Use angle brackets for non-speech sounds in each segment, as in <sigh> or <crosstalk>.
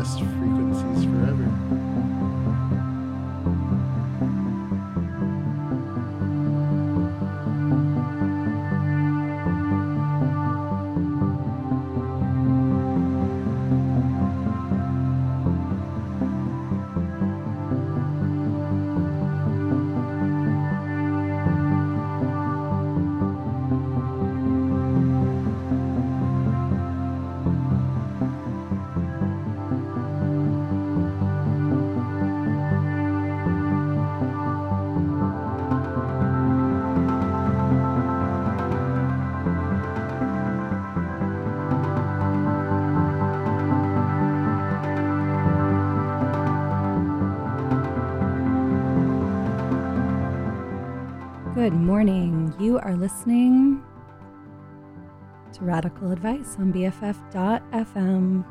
Best frequencies Good morning. You are listening to Radical Advice on BFF.FM.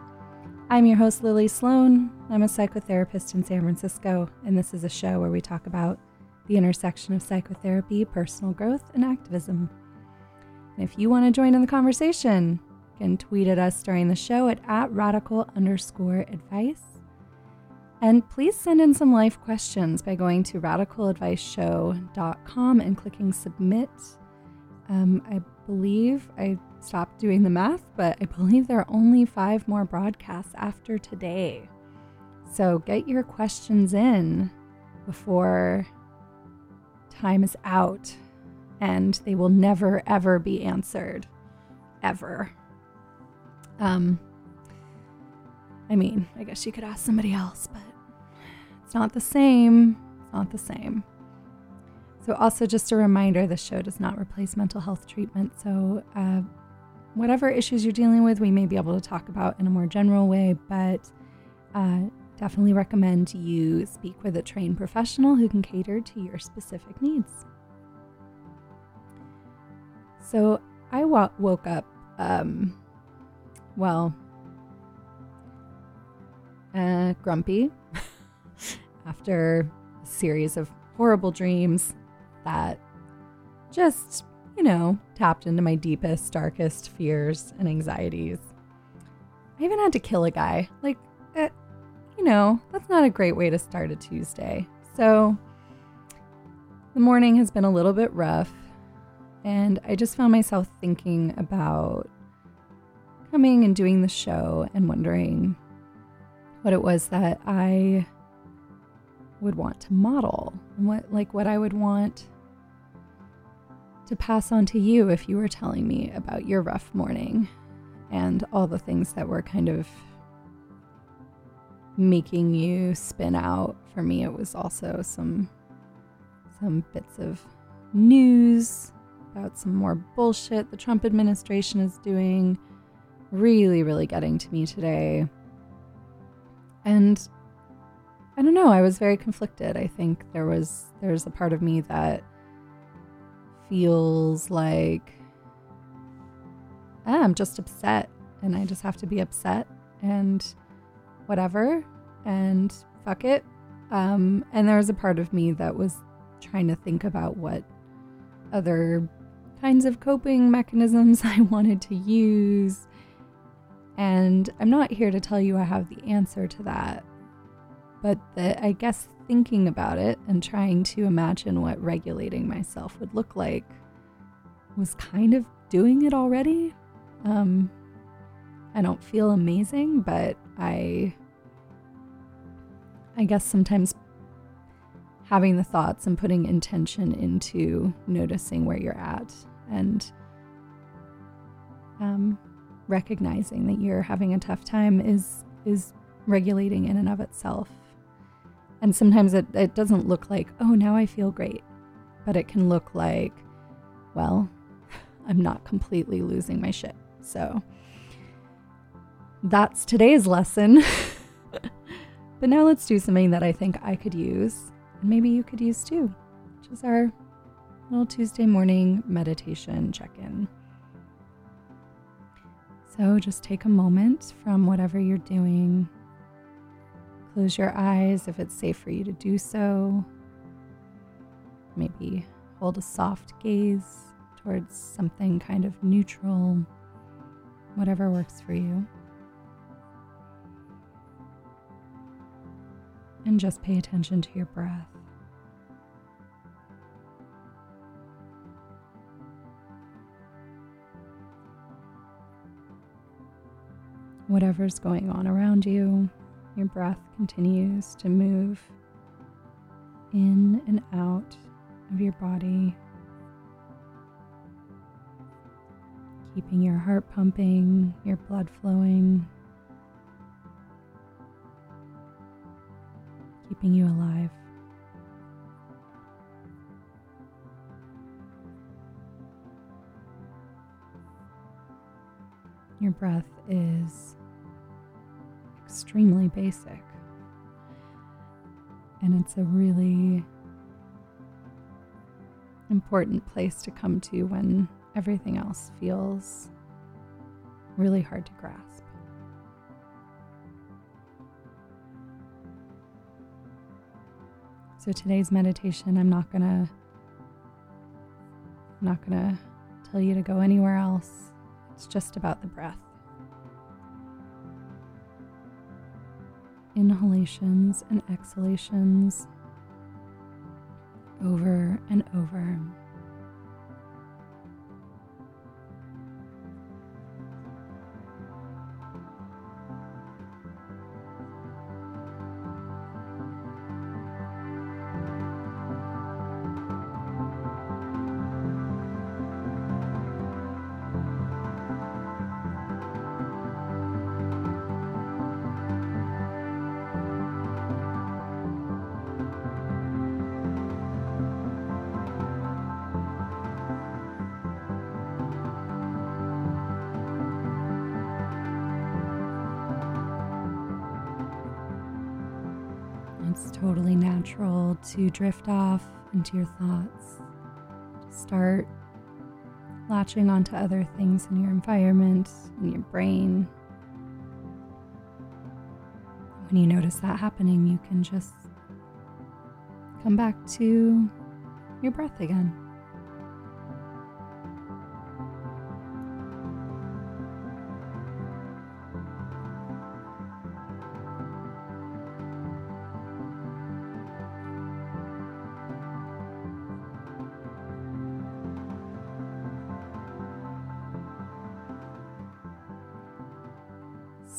I'm your host, Lily Sloan. I'm a psychotherapist in San Francisco, and this is a show where we talk about the intersection of psychotherapy, personal growth, and activism. And if you want to join in the conversation, you can tweet at us during the show at, at radical underscore advice. And please send in some life questions by going to radicaladviceshow.com and clicking submit. Um, I believe I stopped doing the math, but I believe there are only five more broadcasts after today. So get your questions in before time is out, and they will never, ever be answered. Ever. Um, I mean, I guess you could ask somebody else, but it's not the same. It's not the same. So, also just a reminder the show does not replace mental health treatment. So, uh, whatever issues you're dealing with, we may be able to talk about in a more general way, but uh, definitely recommend you speak with a trained professional who can cater to your specific needs. So, I w- woke up, um, well, uh, grumpy <laughs> after a series of horrible dreams that just, you know, tapped into my deepest, darkest fears and anxieties. I even had to kill a guy. Like, uh, you know, that's not a great way to start a Tuesday. So, the morning has been a little bit rough, and I just found myself thinking about coming and doing the show and wondering what it was that I would want to model and what like what I would want to pass on to you if you were telling me about your rough morning and all the things that were kind of making you spin out. For me it was also some some bits of news about some more bullshit the Trump administration is doing really really getting to me today. And I don't know, I was very conflicted. I think there was there's a part of me that feels like ah, I'm just upset and I just have to be upset and whatever and fuck it. Um, and there was a part of me that was trying to think about what other kinds of coping mechanisms <laughs> I wanted to use. And I'm not here to tell you I have the answer to that. But I guess thinking about it and trying to imagine what regulating myself would look like was kind of doing it already. Um, I don't feel amazing, but I I guess sometimes having the thoughts and putting intention into noticing where you're at and um, recognizing that you're having a tough time is is regulating in and of itself. And sometimes it, it doesn't look like, oh, now I feel great. But it can look like, well, I'm not completely losing my shit. So that's today's lesson. <laughs> but now let's do something that I think I could use, and maybe you could use too, which is our little Tuesday morning meditation check in. So just take a moment from whatever you're doing. Close your eyes if it's safe for you to do so. Maybe hold a soft gaze towards something kind of neutral, whatever works for you. And just pay attention to your breath. Whatever's going on around you, your breath continues to move in and out of your body, keeping your heart pumping, your blood flowing, keeping you alive. Your breath is extremely basic. And it's a really important place to come to when everything else feels really hard to grasp. So today's meditation, I'm not going to not going to tell you to go anywhere else. It's just about the breath. Inhalations and exhalations over and over. To drift off into your thoughts. Start latching onto other things in your environment, in your brain. When you notice that happening, you can just come back to your breath again.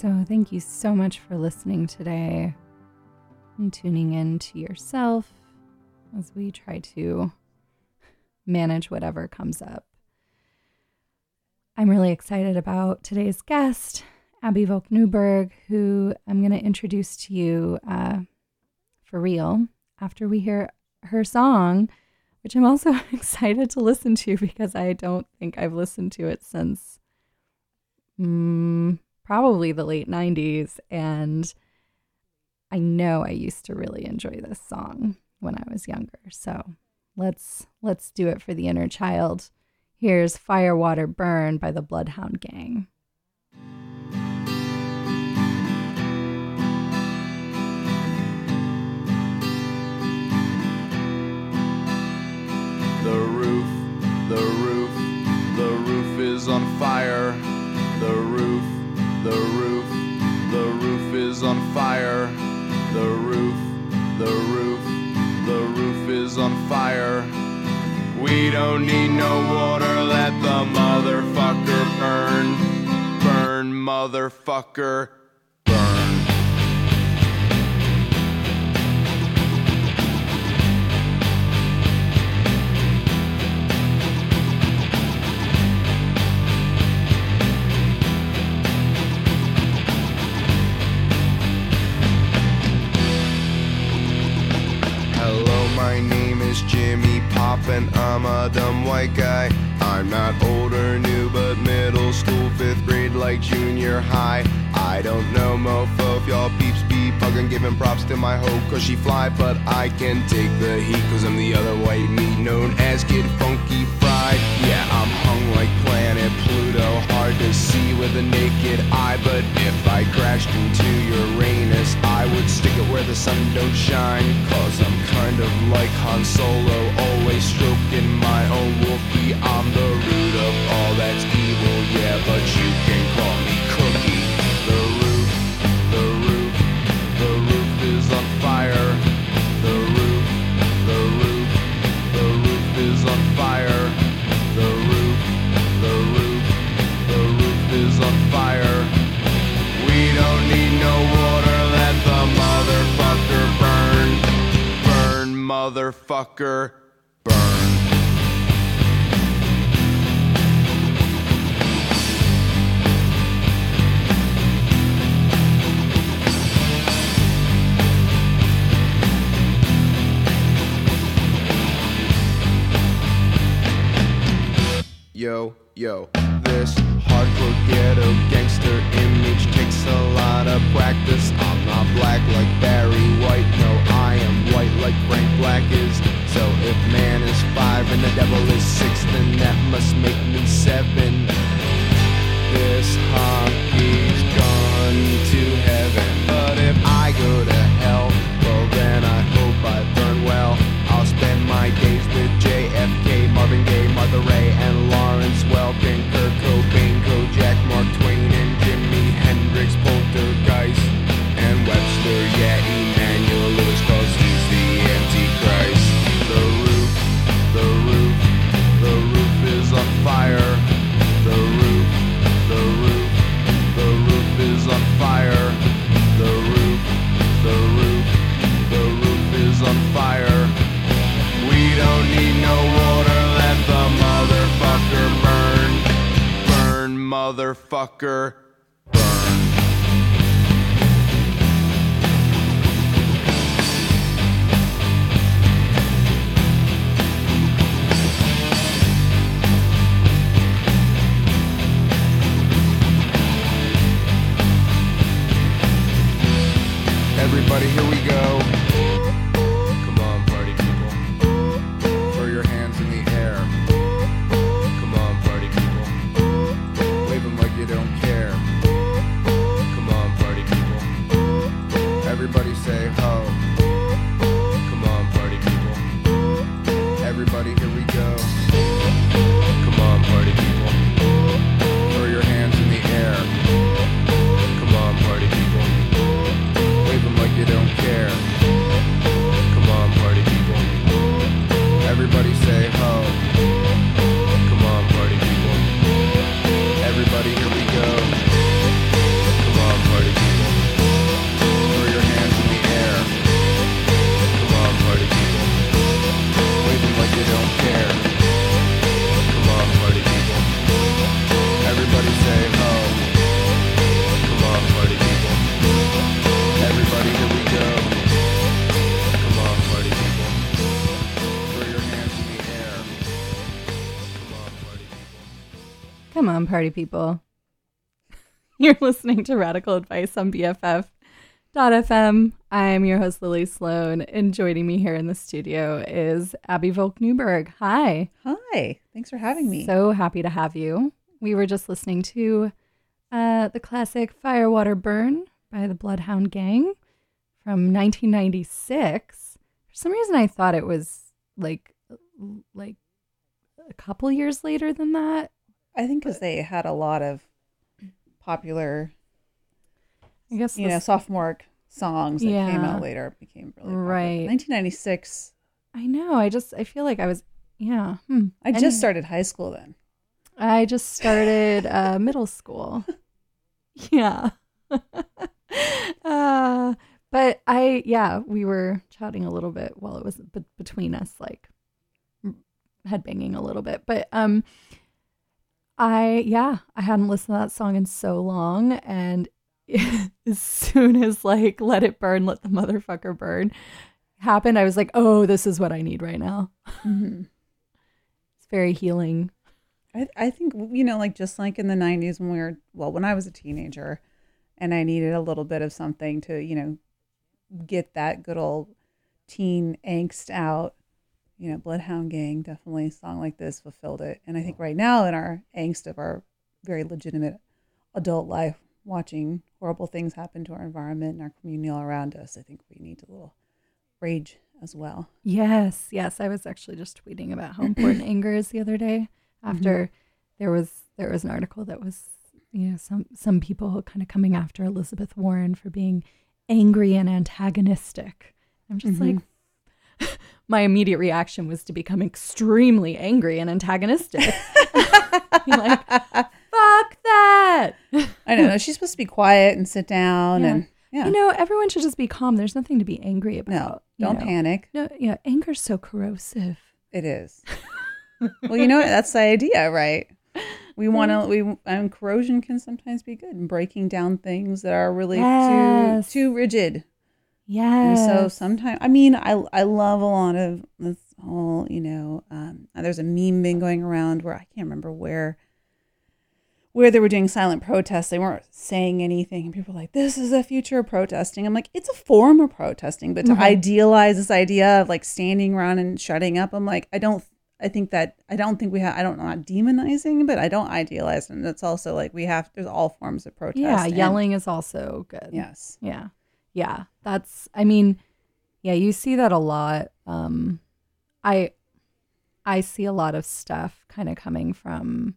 So, thank you so much for listening today and tuning in to yourself as we try to manage whatever comes up. I'm really excited about today's guest, Abby Volk Newberg, who I'm going to introduce to you uh, for real after we hear her song, which I'm also <laughs> excited to listen to because I don't think I've listened to it since. Mm, probably the late 90s. And I know I used to really enjoy this song when I was younger. So let's let's do it for the inner child. Here's Fire Water Burn by the Bloodhound Gang. The roof, the roof, the roof is on fire. Is on fire. The roof, the roof, the roof is on fire. We don't need no water, let the motherfucker burn. Burn, motherfucker, Jimmy Pop, and I'm a dumb white guy. I'm not old or new, but middle school, fifth grade, like junior high. I don't know, mofo, if y'all peeps be fucking giving props to my hoe, cause she fly, but I can take the heat, cause I'm the other white meat known as Kid Funky Fried. Yeah, I'm hung like planet Pluto, hard to see with a naked eye, but if I crashed into Uranus, I would stick it where the sun don't shine, cause I'm kind of like Han Solo, always stroking my own Wookiee. I'm the root of all that's evil, yeah, but you can call me Cookie. The roof, motherfucker, burn. Yo, yo, this hardcore ghetto gangster image takes a lot of practice. I'm not black like Barry White, no, I am white like Frank Black is. So if man is five and the devil is six, then that must make me seven. Motherfucker, party people. <laughs> You're listening to Radical Advice on BFF.fm. I'm your host, Lily Sloan, and joining me here in the studio is Abby Volk Newberg. Hi. Hi, thanks for having me. So happy to have you. We were just listening to uh, the classic Firewater Burn by the Bloodhound Gang from 1996. For some reason, I thought it was like like a couple years later than that. I think because they had a lot of popular, I guess you know, sophomore songs that came out later became really popular. Right. 1996. I know. I just I feel like I was yeah. Hmm. I Any- just started high school then. I just started uh, <laughs> middle school. Yeah. <laughs> uh, but I yeah, we were chatting a little bit while it was be- between us, like headbanging a little bit. But um, I yeah, I hadn't listened to that song in so long, and <laughs> as soon as like "Let It Burn, Let the Motherfucker Burn" happened, I was like, oh, this is what I need right now. Mhm. <laughs> It's very healing. I, I think you know, like just like in the 90s when we were well, when I was a teenager, and I needed a little bit of something to you know get that good old teen angst out. You know, Bloodhound Gang definitely a song like this fulfilled it. And I think right now in our angst of our very legitimate adult life, watching horrible things happen to our environment and our community all around us, I think we need a little rage as well. Yes, yes. I was actually just tweeting about how important <clears throat> anger is the other day after mm-hmm. there was there was an article that was you know some some people kind of coming after Elizabeth Warren for being angry and antagonistic. I'm just like mm-hmm. My immediate reaction was to become extremely angry and antagonistic. <laughs> Like, fuck that. I know she's supposed to be quiet and sit down Yeah. and Yeah. You know, everyone should just be calm. There's nothing to be angry about. No, don't know? panic. No, yeah, anger's so corrosive. It is. well, you know what? That's the idea, right? We <laughs> want to. We and corrosion can sometimes be good, and breaking down things that are really Yes. too too rigid. And Yes. so sometimes, I mean, I I love a lot of this whole, you know, um, there's a meme been going around where I can't remember where where they were doing silent protests. They weren't saying anything, and people were like, "This is the future of protesting." I'm like, it's a form of protesting, but to Mhm. idealize this idea of like standing around and shutting up, I'm like, I don't. I think that I don't think we have. I don't not demonizing, but I don't idealize, and it's also like we have. There's all forms of protest. yeah, and- yelling is also good. Yes. Yeah. Yeah. That's I mean, yeah, you see that a lot. Um I I see a lot of stuff kind of coming from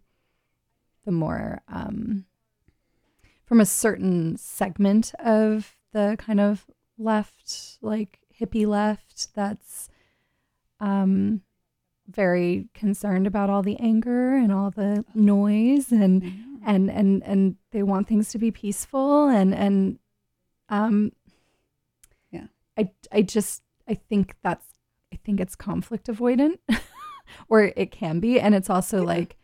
the more um from a certain segment of the kind of left, like hippie left that's um very concerned about all the anger and all the noise and and and and they want things to be peaceful and and um. I i just i think that's i think it's conflict avoidant <laughs> or it can be. And it's also like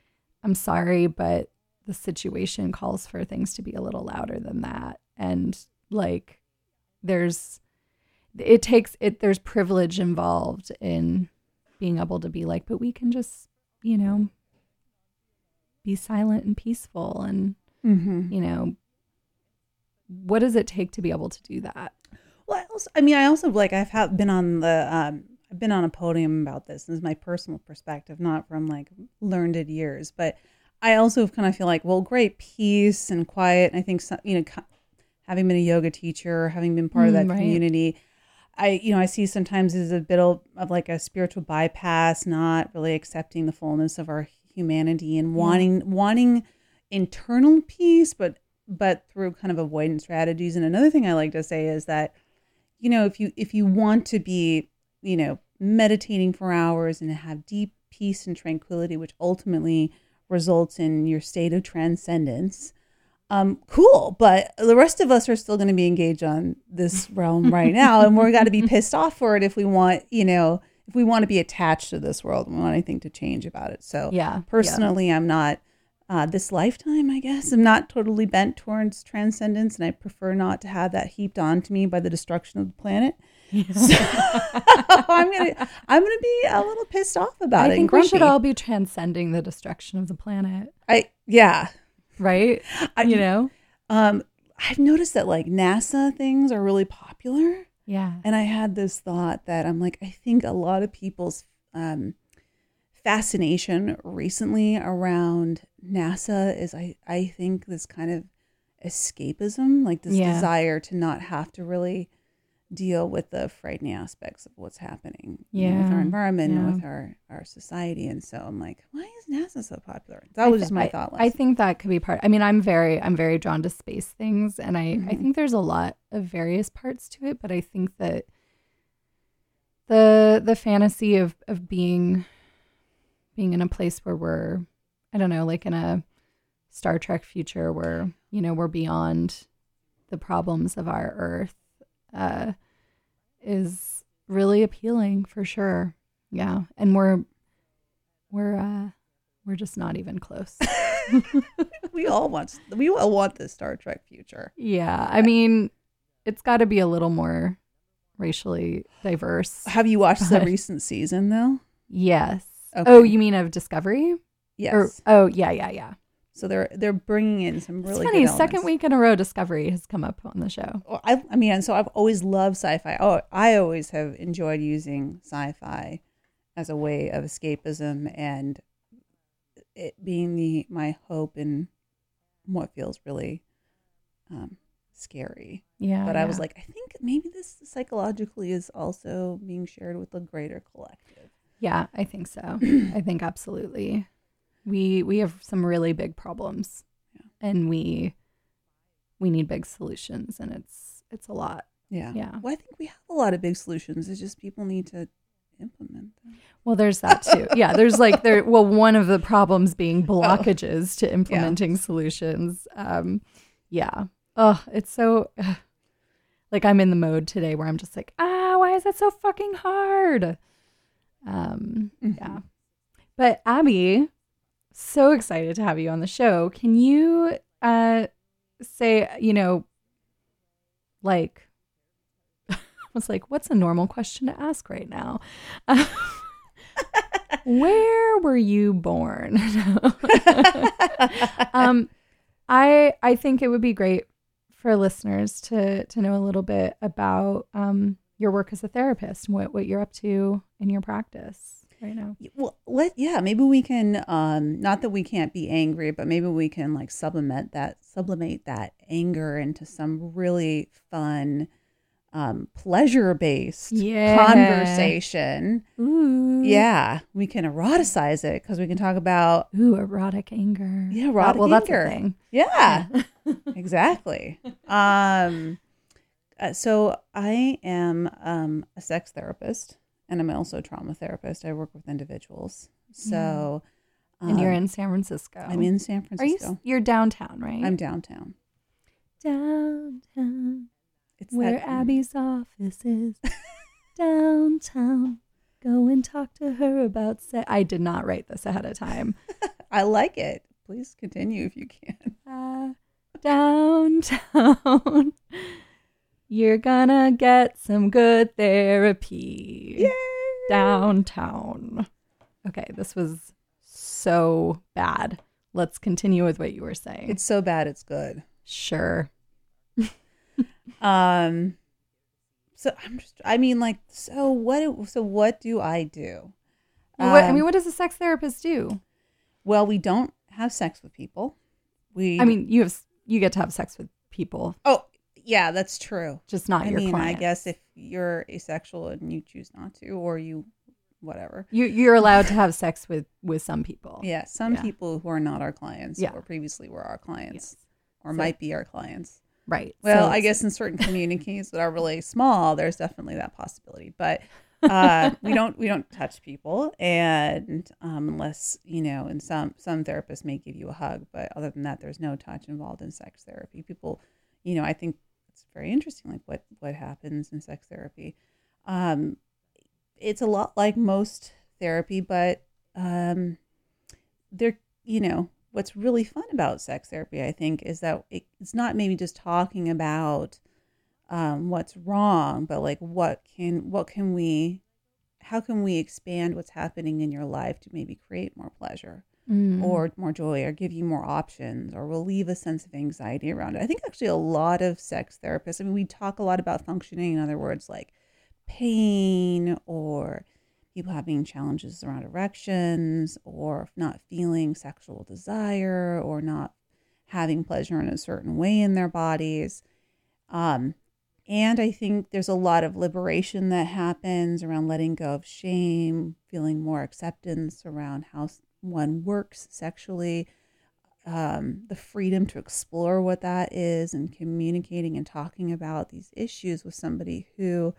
i'm sorry but the situation calls for things to be a little louder than that. And like there's it takes it there's privilege involved in being able to be like but we can just you know be silent and peaceful and Mm-hmm. you know what does it take to be able to do that Well, I, also, I mean, I also like I've had, been on the um, I've been on a podium about this. This is my personal perspective, not from like learned years, but I also kind of feel like, well, great peace and quiet. And I think some, you know, having been a yoga teacher, having been part of Mm, that right. community, I you know I see sometimes as a bit of, of like a spiritual bypass, not really accepting the fullness of our humanity and wanting wanting internal peace, but but through kind of avoidance strategies. And another thing I like to say is that you know if you if you want to be you know meditating for hours and have deep peace and tranquility which ultimately results in your state of transcendence um cool. But the rest of us are still going to be engaged on this <laughs> realm right now and we're got to be pissed off for it if we want you know if we want to be attached to this world and we want anything to change about it. So yeah. personally i'm not uh, this lifetime i guess. I'm not totally bent towards transcendence and i prefer not to have that heaped onto me by the destruction of the planet. So <laughs> i'm gonna i'm gonna be a little pissed off about i it and think we should all be transcending the destruction of the planet. I yeah. Right? I, you know? um i've noticed that like nasa things are really popular. Yeah. And I had this thought that I'm like, I think a lot of people's um, fascination recently around NASA is, I, I think, this kind of escapism, like this Yeah. desire to not have to really deal with the frightening aspects of what's happening you know, with our environment Yeah. and with our, our society. And so I'm like, why is NASA so popular? That was I just my I- thought. I think that could be part. I mean, I'm very, I'm very drawn to space things, and I, I Mhm. think there's a lot of various parts to it. But I think that the the fantasy of of being being in a place where we're, I don't know, like in a Star Trek future where you know we're beyond the problems of our Earth, uh, is really appealing for sure. Yeah, and we're we're uh, we're just not even close. <laughs> we all want we all want this Star Trek future. Yeah, I mean, it's got to be a little more racially diverse. Have you watched the recent season though? Yes. Okay. Oh, you mean of Discovery? Yes. Or, oh, yeah, yeah, yeah. So they're they're bringing in some really It's funny. Second week in a row, Discovery has come up on the show. Well, I, I mean, so I've always loved sci-fi. Oh, I always have enjoyed using sci-fi as a way of escapism and it being the my hope in what feels really um, scary. Yeah. but I was like, I think maybe this psychologically is also being shared with the greater collective. yeah, I think so. <clears throat> I think absolutely. We we have some really big problems, Yeah. and we we need big solutions, and it's it's a lot. Yeah. Yeah. Well, I think we have a lot of big solutions. It's just people need to implement them. Well, there's that too. <laughs> Yeah, there's like there. Well, one of the problems being blockages to implementing solutions. Um, yeah. Oh, it's so. <sighs> like I'm in the mode today where I'm just like, ah, why is that so fucking hard? Um, Mhm. yeah. But Abby, so excited to have you on the show. Can you uh say, you know, like <laughs> I was like, what's a normal question to ask right now? <laughs> Where were you born? <laughs> um, I I think it would be great for listeners to to know a little bit about um, your work as a therapist, what what you're up to in your practice right now. well let yeah maybe we can um not that we can't be angry but maybe we can like sublimate that sublimate that anger into some really fun um pleasure based Yeah. conversation Ooh, yeah we can eroticize it because we can talk about Ooh, erotic anger. Yeah, erotic well, that's anger. a thing. yeah <laughs> exactly um uh, so i am um a sex therapist and i'm also a trauma therapist i work with individuals so And you're um, in San Francisco. i'm in san Are you? francisco You're downtown, right? i'm downtown downtown. it's Where that- Abby's office is <laughs> downtown. Go and talk to her about sex. I did not write this ahead of time. <laughs> i like it please continue if you can Uh, downtown. <laughs> You're gonna get some good therapy. Downtown. Okay, this was so bad. Let's continue with what you were saying. it's so bad it's good sure. <laughs> um so i'm just i mean like so what so what do i do what, I Um, mean, what does a sex therapist do? well we don't have sex with people we I mean, you have you get to have sex with people, oh yeah that's true just not I your mean, clients. I guess if you're asexual and you choose not to, or you, whatever. you you're allowed to have sex with with some people. Yeah, some Yeah. people who are not our clients, Yeah. or previously were our clients, Yes. or So- might be our clients. Right. Well, So I guess in certain <laughs> communities that are really small, there's definitely that possibility. But uh, we don't we don't touch people, and um, unless you know, and some some therapists may give you a hug, but other than that, there's no touch involved in sex therapy. People, you know, I think it's very interesting, like what what happens in sex therapy. Um, it's a lot like most therapy, but um, there, you know, what's really fun about sex therapy, I think, is that it, it's not maybe just talking about um, what's wrong, but like what can what can we, how can we expand what's happening in your life to maybe create more pleasure Mm. or more joy or give you more options or relieve a sense of anxiety around it. I think actually a lot of sex therapists, I mean, we talk a lot about functioning, in other words, like pain or people having challenges around erections or not feeling sexual desire or not having pleasure in a certain way in their bodies. Um, and I think there's a lot of liberation that happens around letting go of shame, feeling more acceptance around how one works sexually, um, the freedom to explore what that is, and communicating and talking about these issues with somebody who,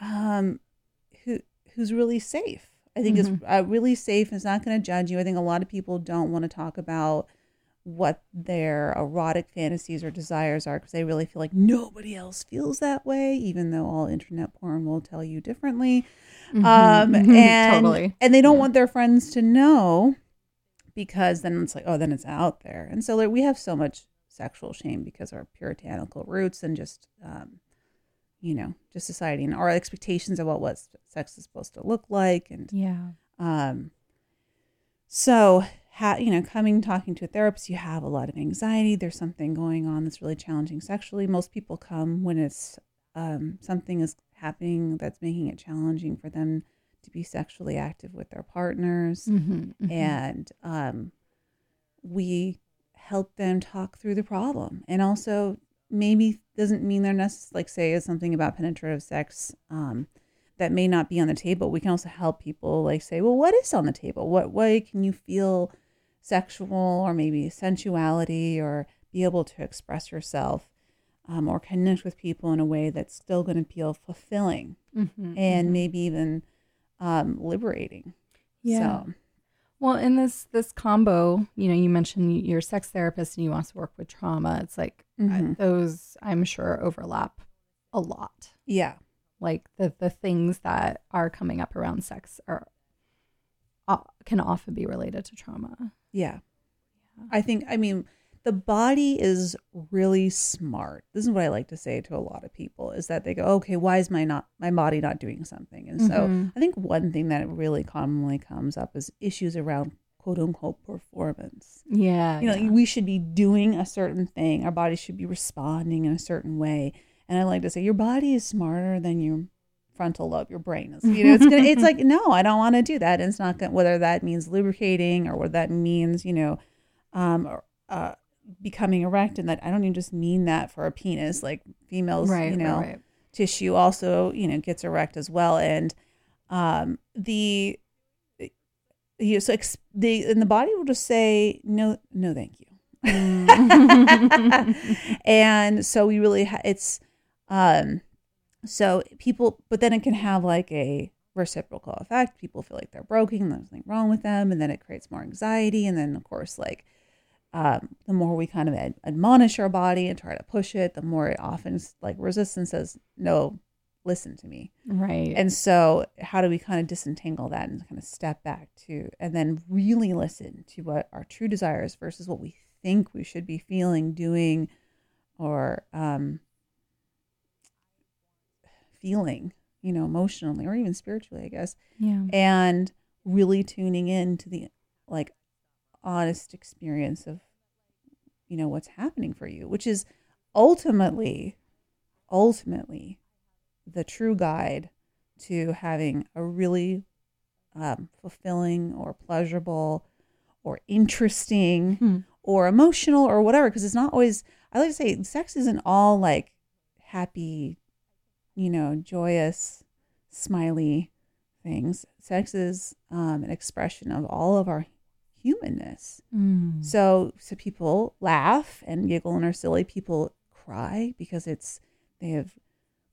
um, who who's really safe. I think is uh, really safe. and Is not going to judge you. I think a lot of people don't want to talk about what their erotic fantasies or desires are because they really feel like nobody else feels that way, even though all internet porn will tell you differently. Mhm, Um, mhm, and totally. and they don't Yeah. want their friends to know because then it's like, oh, then it's out there. And so like, we have so much sexual shame because of our puritanical roots and just, um, you know, just society and our expectations about what sex is supposed to look like and Yeah. um, so, ha- you know, coming talking to a therapist, you have a lot of anxiety. There's something going on that's really challenging sexually. Most people come when it's um, something is happening that's making it challenging for them to be sexually active with their partners, Mhm, mhm. and um, we help them talk through the problem. And also, maybe doesn't mean they're necessarily like say it's something about penetrative sex. Um, that may not be on the table. We can also help people like say, well, what is on the table? What way can you feel sexual or maybe sensuality or be able to express yourself um, or connect with people in a way that's still going to feel fulfilling Mhm, and mhm. maybe even um, liberating. Yeah. So, Well, in this this combo, you know, you mentioned you're a sex therapist and you also work with trauma. It's like uh, Mhm. those I'm sure overlap a lot. Yeah. Like the the things that are coming up around sex are uh, can often be related to trauma. Yeah. I think, I mean, the body is really smart. This is what I like to say to a lot of people is that they go, okay, why is my not my body not doing something? And so Mhm. I think one thing that really commonly comes up is issues around quote unquote performance. Yeah. You know, yeah. we should be doing a certain thing. Our body should be responding in a certain way. And I like to say your body is smarter than your frontal lobe, your brain is. You know, it's gonna it's like, no, I don't want to do that. And it's not gonna whether that means lubricating or what that means, you know, um or, uh becoming erect and that I don't even just mean that for a penis. Like females, right, you know, right, tissue also you know gets erect as well and um the you know, so ex- the and the body will just say no no thank you Mm. <laughs> and so we really ha- it's um so people but then it can have like a reciprocal effect people feel like they're broken there's something wrong with them and then it creates more anxiety and then of course like um, the more we kind of ad- admonish our body and try to push it the more it often like resistance says no listen to me right. and so, how do we kind of disentangle that and kind of step back to, and then really listen to what our true desires versus what we think we should be feeling, doing, or um, feeling, you know, emotionally or even spiritually, I guess, yeah. and really tuning in to the like honest experience of, you know, what's happening for you, which is ultimately, ultimately the true guide to having a really um, fulfilling or pleasurable or interesting Hmm. or emotional or whatever because it's not always i like to say sex isn't all like happy you know joyous smiley things sex is um, an expression of all of our humanness Mm. so so people laugh and giggle and are silly. People cry because it's they have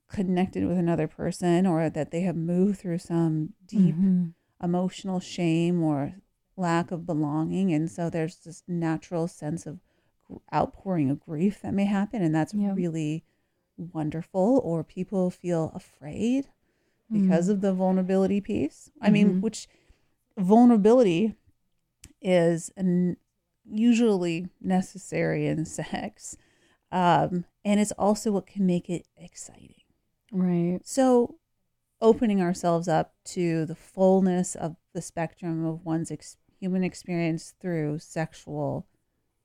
connected with another person or that they have moved through some deep Mhm. emotional shame or lack of belonging and so there's this natural sense of outpouring of grief that may happen and that's Yeah. really wonderful or people feel afraid because Mm. of the vulnerability piece i mean Mhm. which vulnerability is an, usually necessary in sex um, and it's also what can make it exciting Right. so, opening ourselves up to the fullness of the spectrum of one's ex- human experience through sexual,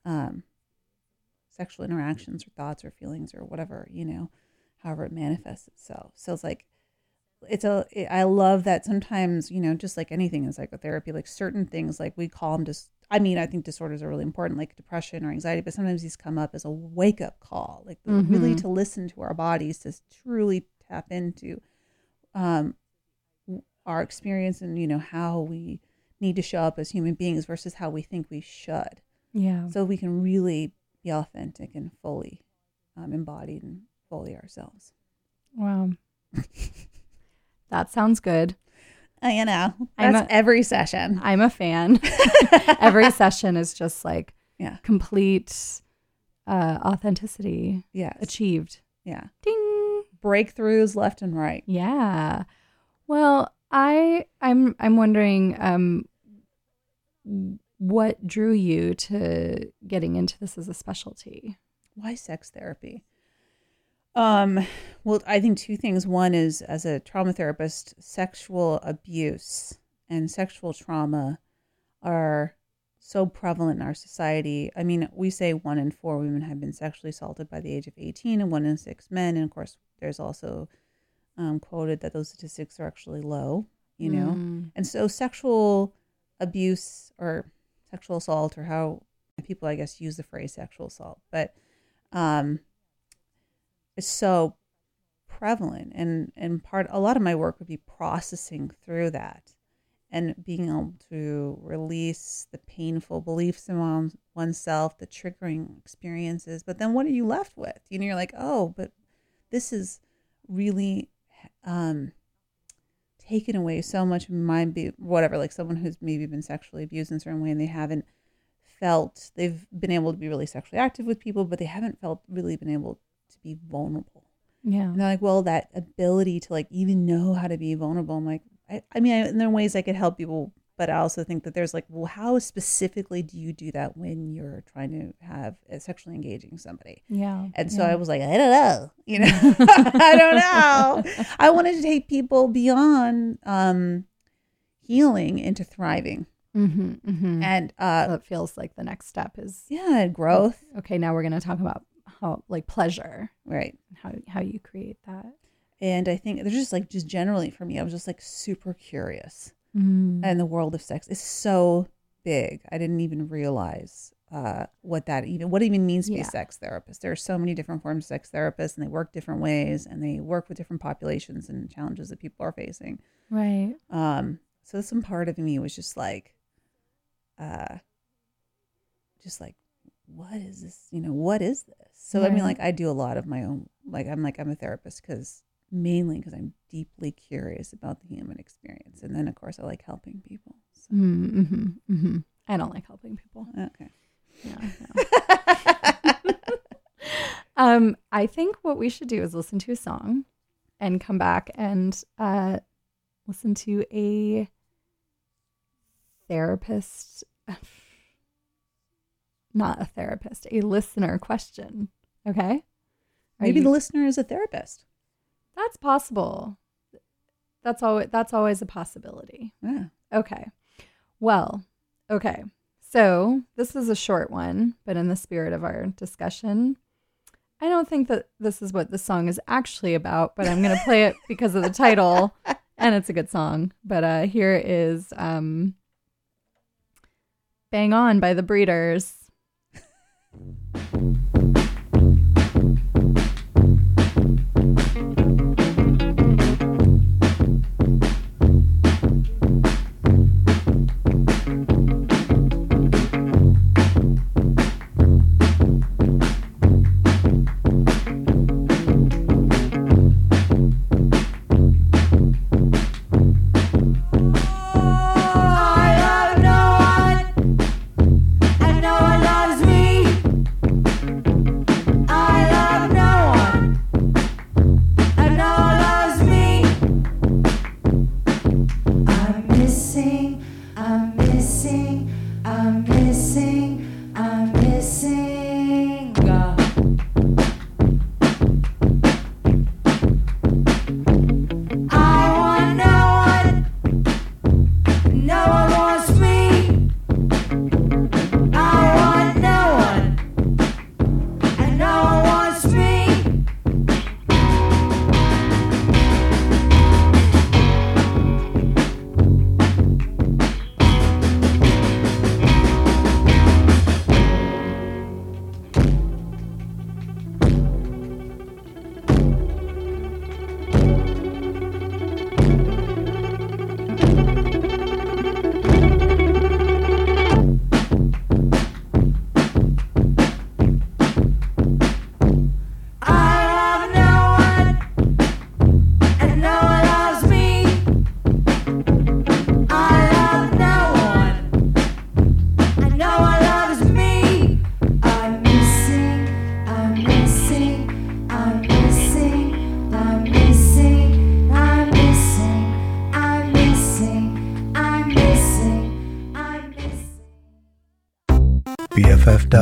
um, sexual interactions or thoughts or feelings or whatever you know, however it manifests itself. So it's like, it's a. It, I love that sometimes you know, just like anything in psychotherapy, like certain things, like we call them just. I mean, I think disorders are really important, like depression or anxiety, but sometimes these come up as a wake up call, like really Mhm. to listen to our bodies, to truly tap into um, our experience and you know how we need to show up as human beings versus how we think we should, Yeah. so we can really be authentic and fully um, embodied and fully ourselves. Wow. <laughs> that sounds good. Uh, you know, that's a- every session. I'm a fan. <laughs> Every session is just like Yeah. complete uh, authenticity yes, achieved. yeah, Ding. breakthroughs left and right. Yeah. Well, I I'm I'm wondering um what drew you to getting into this as a specialty? why sex therapy? Um well i think two things. One is as a trauma therapist sexual abuse and sexual trauma are so prevalent in our society. I mean we say one in four women have been sexually assaulted by the age of 18 and one in six men. And of course there's also um, quoted that those statistics are actually low you know? Mm. and so sexual abuse or sexual assault or how people I guess use the phrase sexual assault, but um it's so prevalent and and part a lot of my work would be processing through that and being able to release the painful beliefs one, oneself, the triggering experiences. But then what are you left with? You know, you're like, oh, but this is really um taken away so much of my be whatever like someone who's maybe been sexually abused in a certain way and they haven't felt they've been able to be really sexually active with people but they haven't felt really been able to be vulnerable Yeah. and they're like well that ability to like even know how to be vulnerable i'm like i, I mean I, and there are ways i could help people but i also think that there's like well how specifically do you do that when you're trying to have sexually engaging somebody Yeah. and so yeah. I was like, I don't know, you know, <laughs> <laughs> I don't know. I wanted to take people beyond um, healing into thriving, Mm-hmm, mm-hmm. and uh, that feels like the next step is yeah, growth, okay. Now we're going to talk about how like pleasure, right? how how you create that. And I think there's just like just generally for me, I was just like super curious, Mm. and the world of sex is so big. I didn't even realize uh, what that even what it even means to be a sex therapist. There are so many different forms of sex therapists, and they work different ways, and they work with different populations and challenges that people are facing. Right. Um, so some part of me was just like, uh, just like, what is this? You know, what is this? So I mean, like, I do a lot of my own. Like, I'm like, I'm a therapist because mainly because I'm deeply curious about the human experience, and then of course I like helping people. So, Mm-hmm, mm-hmm. I don't like helping people. okay. Yeah. no. <laughs> um, I think what we should do is listen to a song and come back and uh, listen to a therapist, <laughs> not a therapist, a listener question. Okay. Are Maybe you- the listener is a therapist. That's possible. That's always that's always a possibility. Yeah. Okay. Well, okay. So this is a short one, but in the spirit of our discussion, I don't think that this is what the song is actually about, but I'm going to play it <laughs> because of the title and it's a good song. But uh here is um Bang On by the Breeders. <laughs>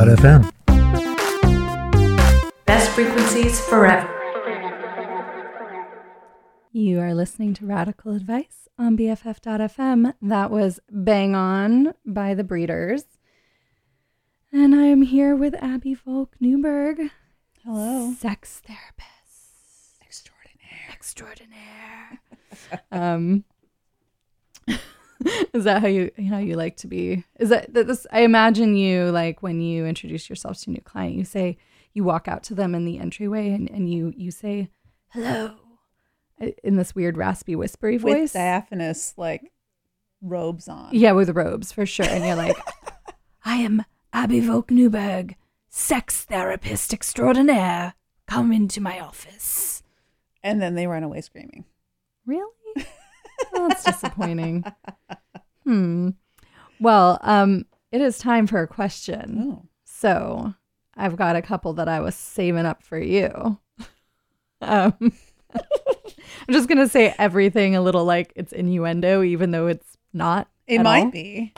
BFF.fm. Best frequencies forever. You are listening to Radical Advice on BFF.fm. That was Bang On by the Breeders. And I am here with Abby Volk Newberg, Hello. sex therapist extraordinaire. <laughs> um, <laughs> is that how you how you like to be? Is that, that this? I imagine you like when you introduce yourself to a new client, you say you walk out to them in the entryway and, and you you say hello in this weird raspy whispery With voice. diaphanous like robes on. Yeah, with robes for sure. And you're like, <laughs> I am Abby Volk Newberg, sex therapist extraordinaire. Come into my office. And then they run away screaming. Really? Well, that's disappointing. hmm. Well, um, it is time for a question. Oh. So I've got a couple that I was saving up for you. Um, <laughs> I'm just gonna say everything a little like it's innuendo, even though it's not. It might all. be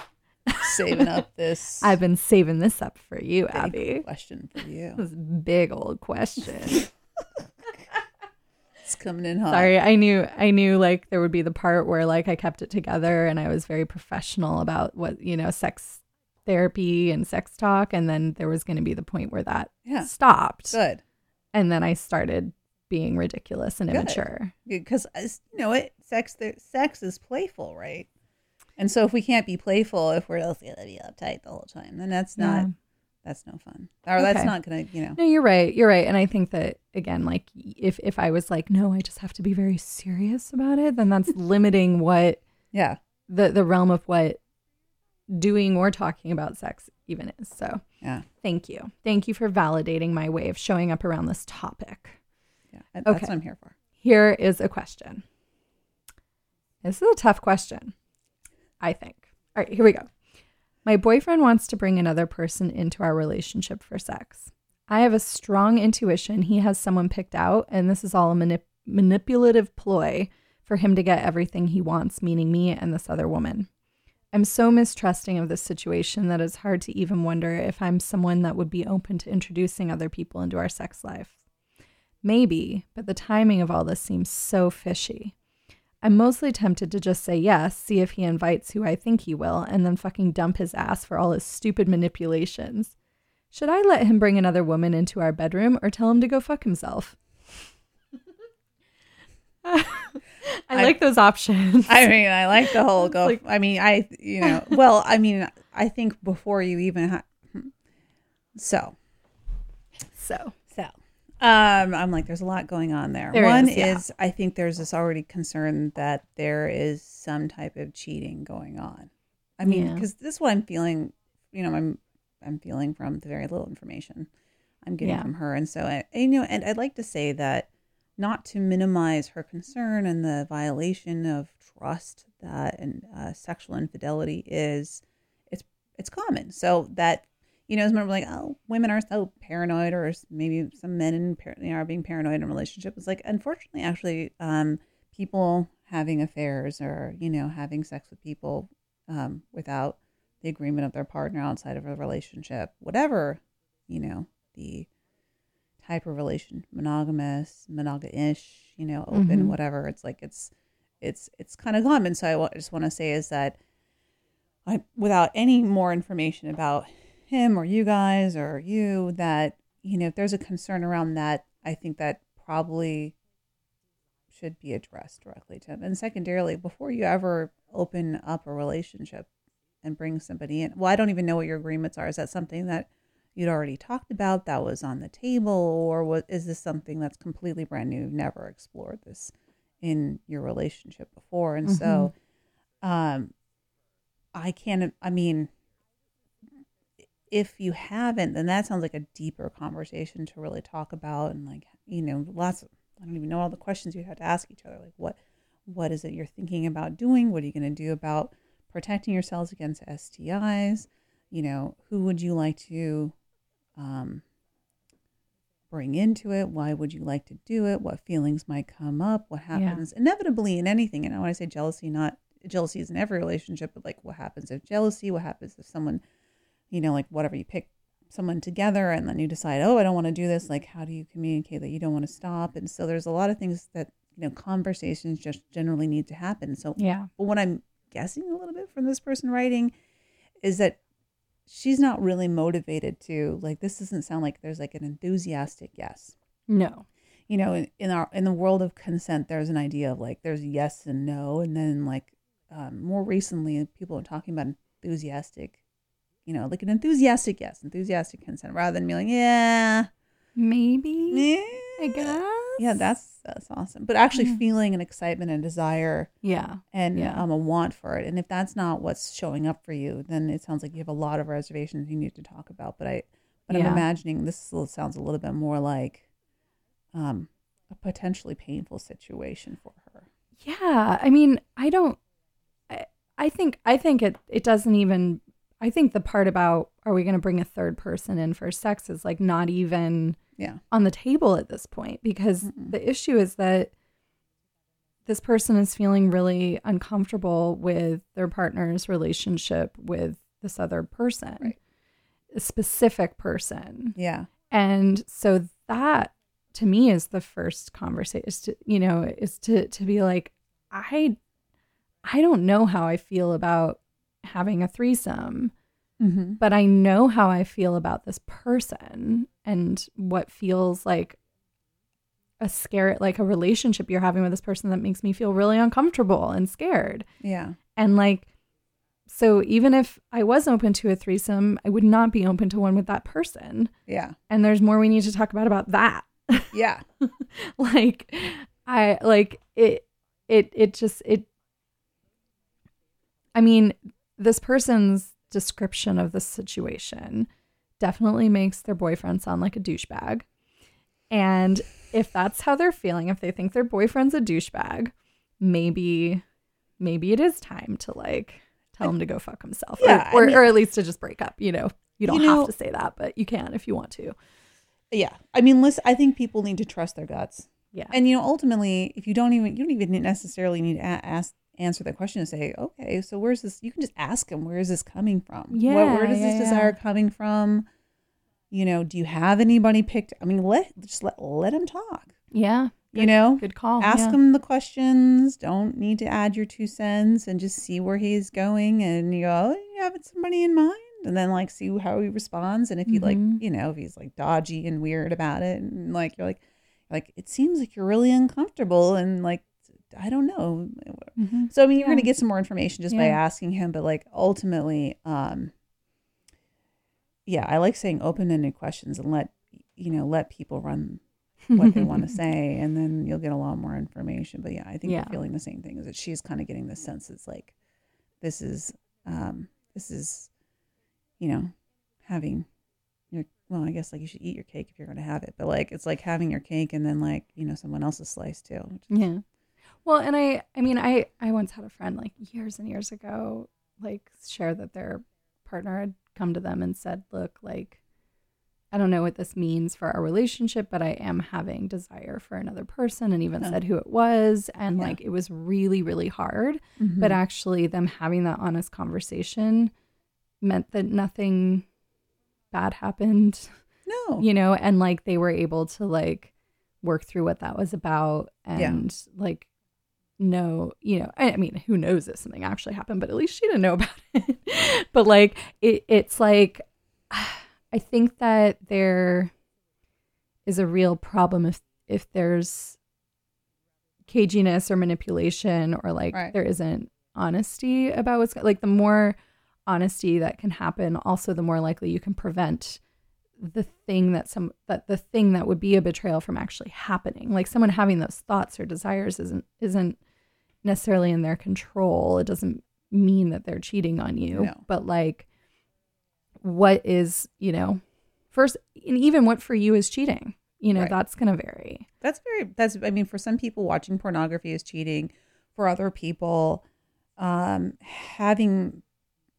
saving up this <laughs> I've been saving this up for you, big Abby. question for you. This big old question. <laughs> Coming in hot. Sorry, I knew I knew like there would be the part where like I kept it together and I was very professional about what, you know, sex therapy and sex talk and then there was going to be the point where that Yeah. stopped. Good. And then I started being ridiculous and Good. immature. because as- uh, you know it sex the sex is playful right and so if we can't be playful if we're just gonna be uptight the whole time then that's not Yeah. That's no fun or that's Okay. not gonna you know No, you're right. You're right. And I think that again, like if if I was like, no, I just have to be very serious about it, then that's <laughs> limiting what yeah the the realm of what doing or talking about sex even is. So yeah thank you. Thank you for validating my way of showing up around this topic. yeah that's Okay. what i'm here for Here is a question. This is a tough question, I think. All right, here we go. My boyfriend wants to bring another person into our relationship for sex. I have a strong intuition he has someone picked out, and this is all a manip- manipulative ploy for him to get everything he wants, meaning me and this other woman. I'm so mistrusting of this situation that it's hard to even wonder if I'm someone that would be open to introducing other people into our sex life. Maybe, but the timing of all this seems so fishy. I'm mostly tempted to just say yes, see if he invites who I think he will, and then fucking dump his ass for all his stupid manipulations. Should I let him bring another woman into our bedroom or tell him to go fuck himself? <laughs> I, I- like those options. i mean i like the whole go <laughs> Like- i mean i you know well i mean i think before you even ha- so so, So, um, I'm like, there's a lot going on there. There One is, yeah. is, I think there's this already concern that there is some type of cheating going on. I mean, Yeah. because this is what I'm feeling. You know, I'm I'm feeling from the very little information I'm getting Yeah. from her, and so I, I- you know, and I'd like to say that not to minimize her concern and the violation of trust that and uh, sexual infidelity is, it's it's common. So that you know, as men are like, oh, women are so paranoid, or maybe some men in par- you know, are being paranoid in a relationship. It's like, unfortunately, actually, um, people having affairs or you know having sex with people um, without the agreement of their partner outside of a relationship, whatever you know the type of relation, monogamous, monoga-ish, you know, open, Mhm. whatever. It's like it's it's it's kind of common. So I just want to say is that I, without any more information about him or you guys or you, that you know, if there's a concern around that, I think that probably should be addressed directly to him. And secondarily, before you ever open up a relationship and bring somebody in, well, I don't even know what your agreements are. Is that something that you'd already talked about that was on the table, or what is this something that's completely brand new? You've never explored this in your relationship before, and so, um, I can't. I mean, if you haven't, then that sounds like a deeper conversation to really talk about, and like you know, lots. Of, I don't even know all the questions you'd have to ask each other. Like, what, what is it you're thinking about doing? What are you going to do about protecting yourselves against STIs? You know, who would you like to um, bring into it? Why would you like to do it? What feelings might come up? What Yeah. happens inevitably in anything? And I when I say jealousy, not jealousy is in every relationship, but like what happens if jealousy? What happens if someone, you know, like whatever you pick someone together and then you decide, oh, I don't want to do this. Like, how do you communicate that you don't want to stop? And so there's a lot of things that, you know, conversations just generally need to happen. So yeah. but what I'm guessing a little bit from this person writing is that she's not really motivated to like this doesn't sound like there's like an enthusiastic yes. No. You know, in, in our in the world of consent, there's an idea of like there's yes and no, and then like um, more recently, people are talking about enthusiastic, you know, like an enthusiastic yes, enthusiastic consent, rather than being like yeah, Maybe. eh, I guess. yeah, that's that's awesome. But actually Yeah. feeling an excitement and desire Yeah. and Yeah. um, a want for it. And if that's not what's showing up for you, then it sounds like you have a lot of reservations you need to talk about. But I, but I'm imagining this sounds a little bit more like um, a potentially painful situation for her. Yeah, I mean, I don't. I, I think I think it it doesn't even. I think the part about are we going to bring a third person in for sex is like not even Yeah. on the table at this point because Mm-mm. the issue is that this person is feeling really uncomfortable with their partner's relationship with this other person, Right. a specific person. Yeah. And so that to me is the first conversation is to, you know, is to to be like, I I don't know how I feel about having a threesome, Mm-hmm. but I know how I feel about this person and what feels like a scare like a relationship you're having with this person that makes me feel really uncomfortable and scared. Yeah. And like, so even if I was open to a threesome, I would not be open to one with that person. Yeah. And there's more we need to talk about about that. <laughs> Yeah. like, I like it. It it just it. I mean, this person's description of the situation definitely makes their boyfriend sound like a douchebag. And if that's how they're feeling, if they think their boyfriend's a douchebag, maybe maybe it is time to like tell him to go fuck himself. Or- Yeah, I or, mean- or, at least to just break up, you know. You don't You know- have to say that, but you can if you want to. Yeah. I mean, listen, I think people need to trust their guts. Yeah. And you know, ultimately, if you don't even you don't even necessarily need to ask answer that question and say, okay, so where's this? You can just ask him, where is this coming from? What- Yeah, where does yeah, this desire yeah. coming from? You know, do you have anybody picked? I mean, let just let let him talk. yeah. You know, Good call. ask yeah. him the questions. Don't need to add your two cents, and just see where he's going. And you go, oh, you have somebody in mind, and then like see how he responds. And if he like, Mhm. you know, if he's like dodgy and weird about it, and like you're like, like it seems like you're really uncomfortable, and like I don't know. Mhm. So I mean, you're Yeah. gonna get some more information just by asking him, but like ultimately, um, yeah, I like saying open-ended questions and let you know let people run what they want to <laughs> say, and then you'll get a lot more information. But yeah, I think Yeah. you're feeling the same thing. Is that she's kind of getting the sense it's like this is um, this is you know having your well, I guess like you should eat your cake if you're going to have it, but like it's like having your cake and then like you know someone else's slice too. Yeah. Well, and I I mean I I once had a friend like years and years ago like share that their partner had come to them and said, "Look, like I don't know what this means for our relationship, but I am having desire for another person and even Oh. said who it was and Yeah. like it was really really hard, Mhm. but actually them having that honest conversation meant that nothing bad happened no, you know and like they were able to like work through what that was about Yeah. and like know you know I, I mean who knows if something actually happened but at least she didn't know about <laughs> it but like it, it's like <sighs> i think that there is a real problem if if there's caginess or manipulation or like Right. there isn't honesty about what's like the more honesty that can happen also the more likely you can prevent the thing that some that the thing that would be a betrayal from actually happening like someone having those thoughts or desires isn't isn't necessarily in their control it doesn't mean that they're cheating on you No. but like what is you know first and even what for you is cheating you know Right. that's going to vary That's very that's I mean for some people watching pornography is cheating. For other people um having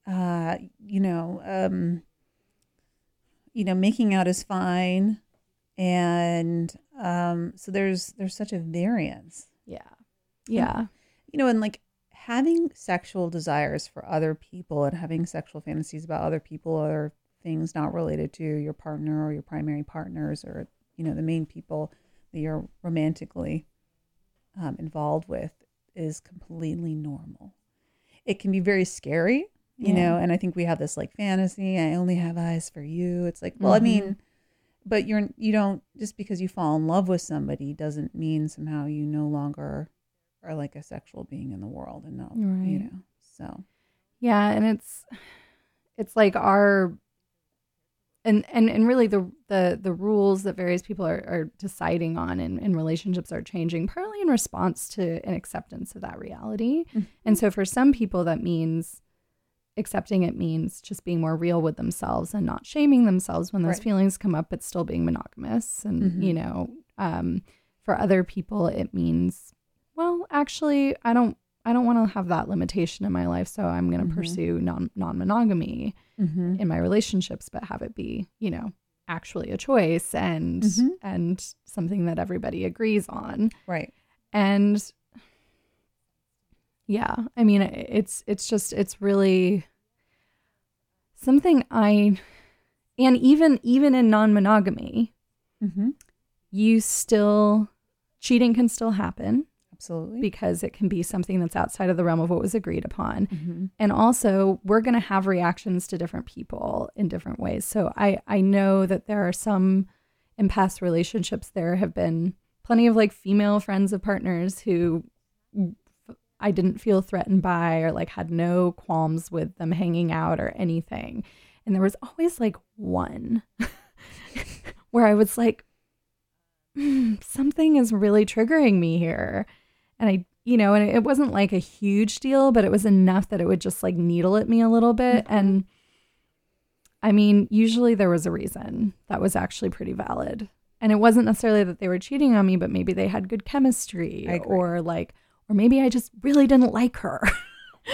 uh you know um you know making out is fine and um so there's there's such a variance. yeah yeah You know and like having sexual desires for other people and having sexual fantasies about other people or things not related to your partner or your primary partners or you know the main people that you're romantically um, involved with is completely normal it can be very scary you Yeah. know and i think we have this like fantasy i only have eyes for you it's like well i Mhm. mean but you're you don't just because you fall in love with somebody doesn't mean somehow you no longer are like a sexual being in the world and no you know so Yeah, and it's it's like our and and and really the the the rules that various people are, are deciding on in, in relationships are changing partly in response to an acceptance of that reality. And so for some people that means accepting it means just being more real with themselves and not shaming themselves when those Right. feelings come up but still being monogamous and Mhm. you know um for other people it means well, actually, I don't I don't want to have that limitation in my life, so I'm going to Mhm. pursue non non-monogamy Mm-hmm. in my relationships, but have it be, you know, actually a choice and Mhm. and something that everybody agrees on. Right. And yeah, I mean, it's it's just it's really something I and even even in non-monogamy, Mm-hmm. you still cheating can still happen Absolutely. because it can be something that's outside of the realm of what was agreed upon. mm-hmm. And also, we're going to have reactions to different people in different ways. So I I know that there are some in past relationships there have been plenty of like female friends of partners who I didn't feel threatened by or like had no qualms with them hanging out or anything. And there was always like one <laughs> where I was like, "Hmm, something is really triggering me here. And I, you know, and it wasn't like a huge deal, but it was enough that it would just like needle at me a little bit. Mm-hmm. And I mean, usually there was a reason that was actually pretty valid. And it wasn't necessarily that they were cheating on me, but maybe they had good chemistry or like, or maybe I just really didn't like her.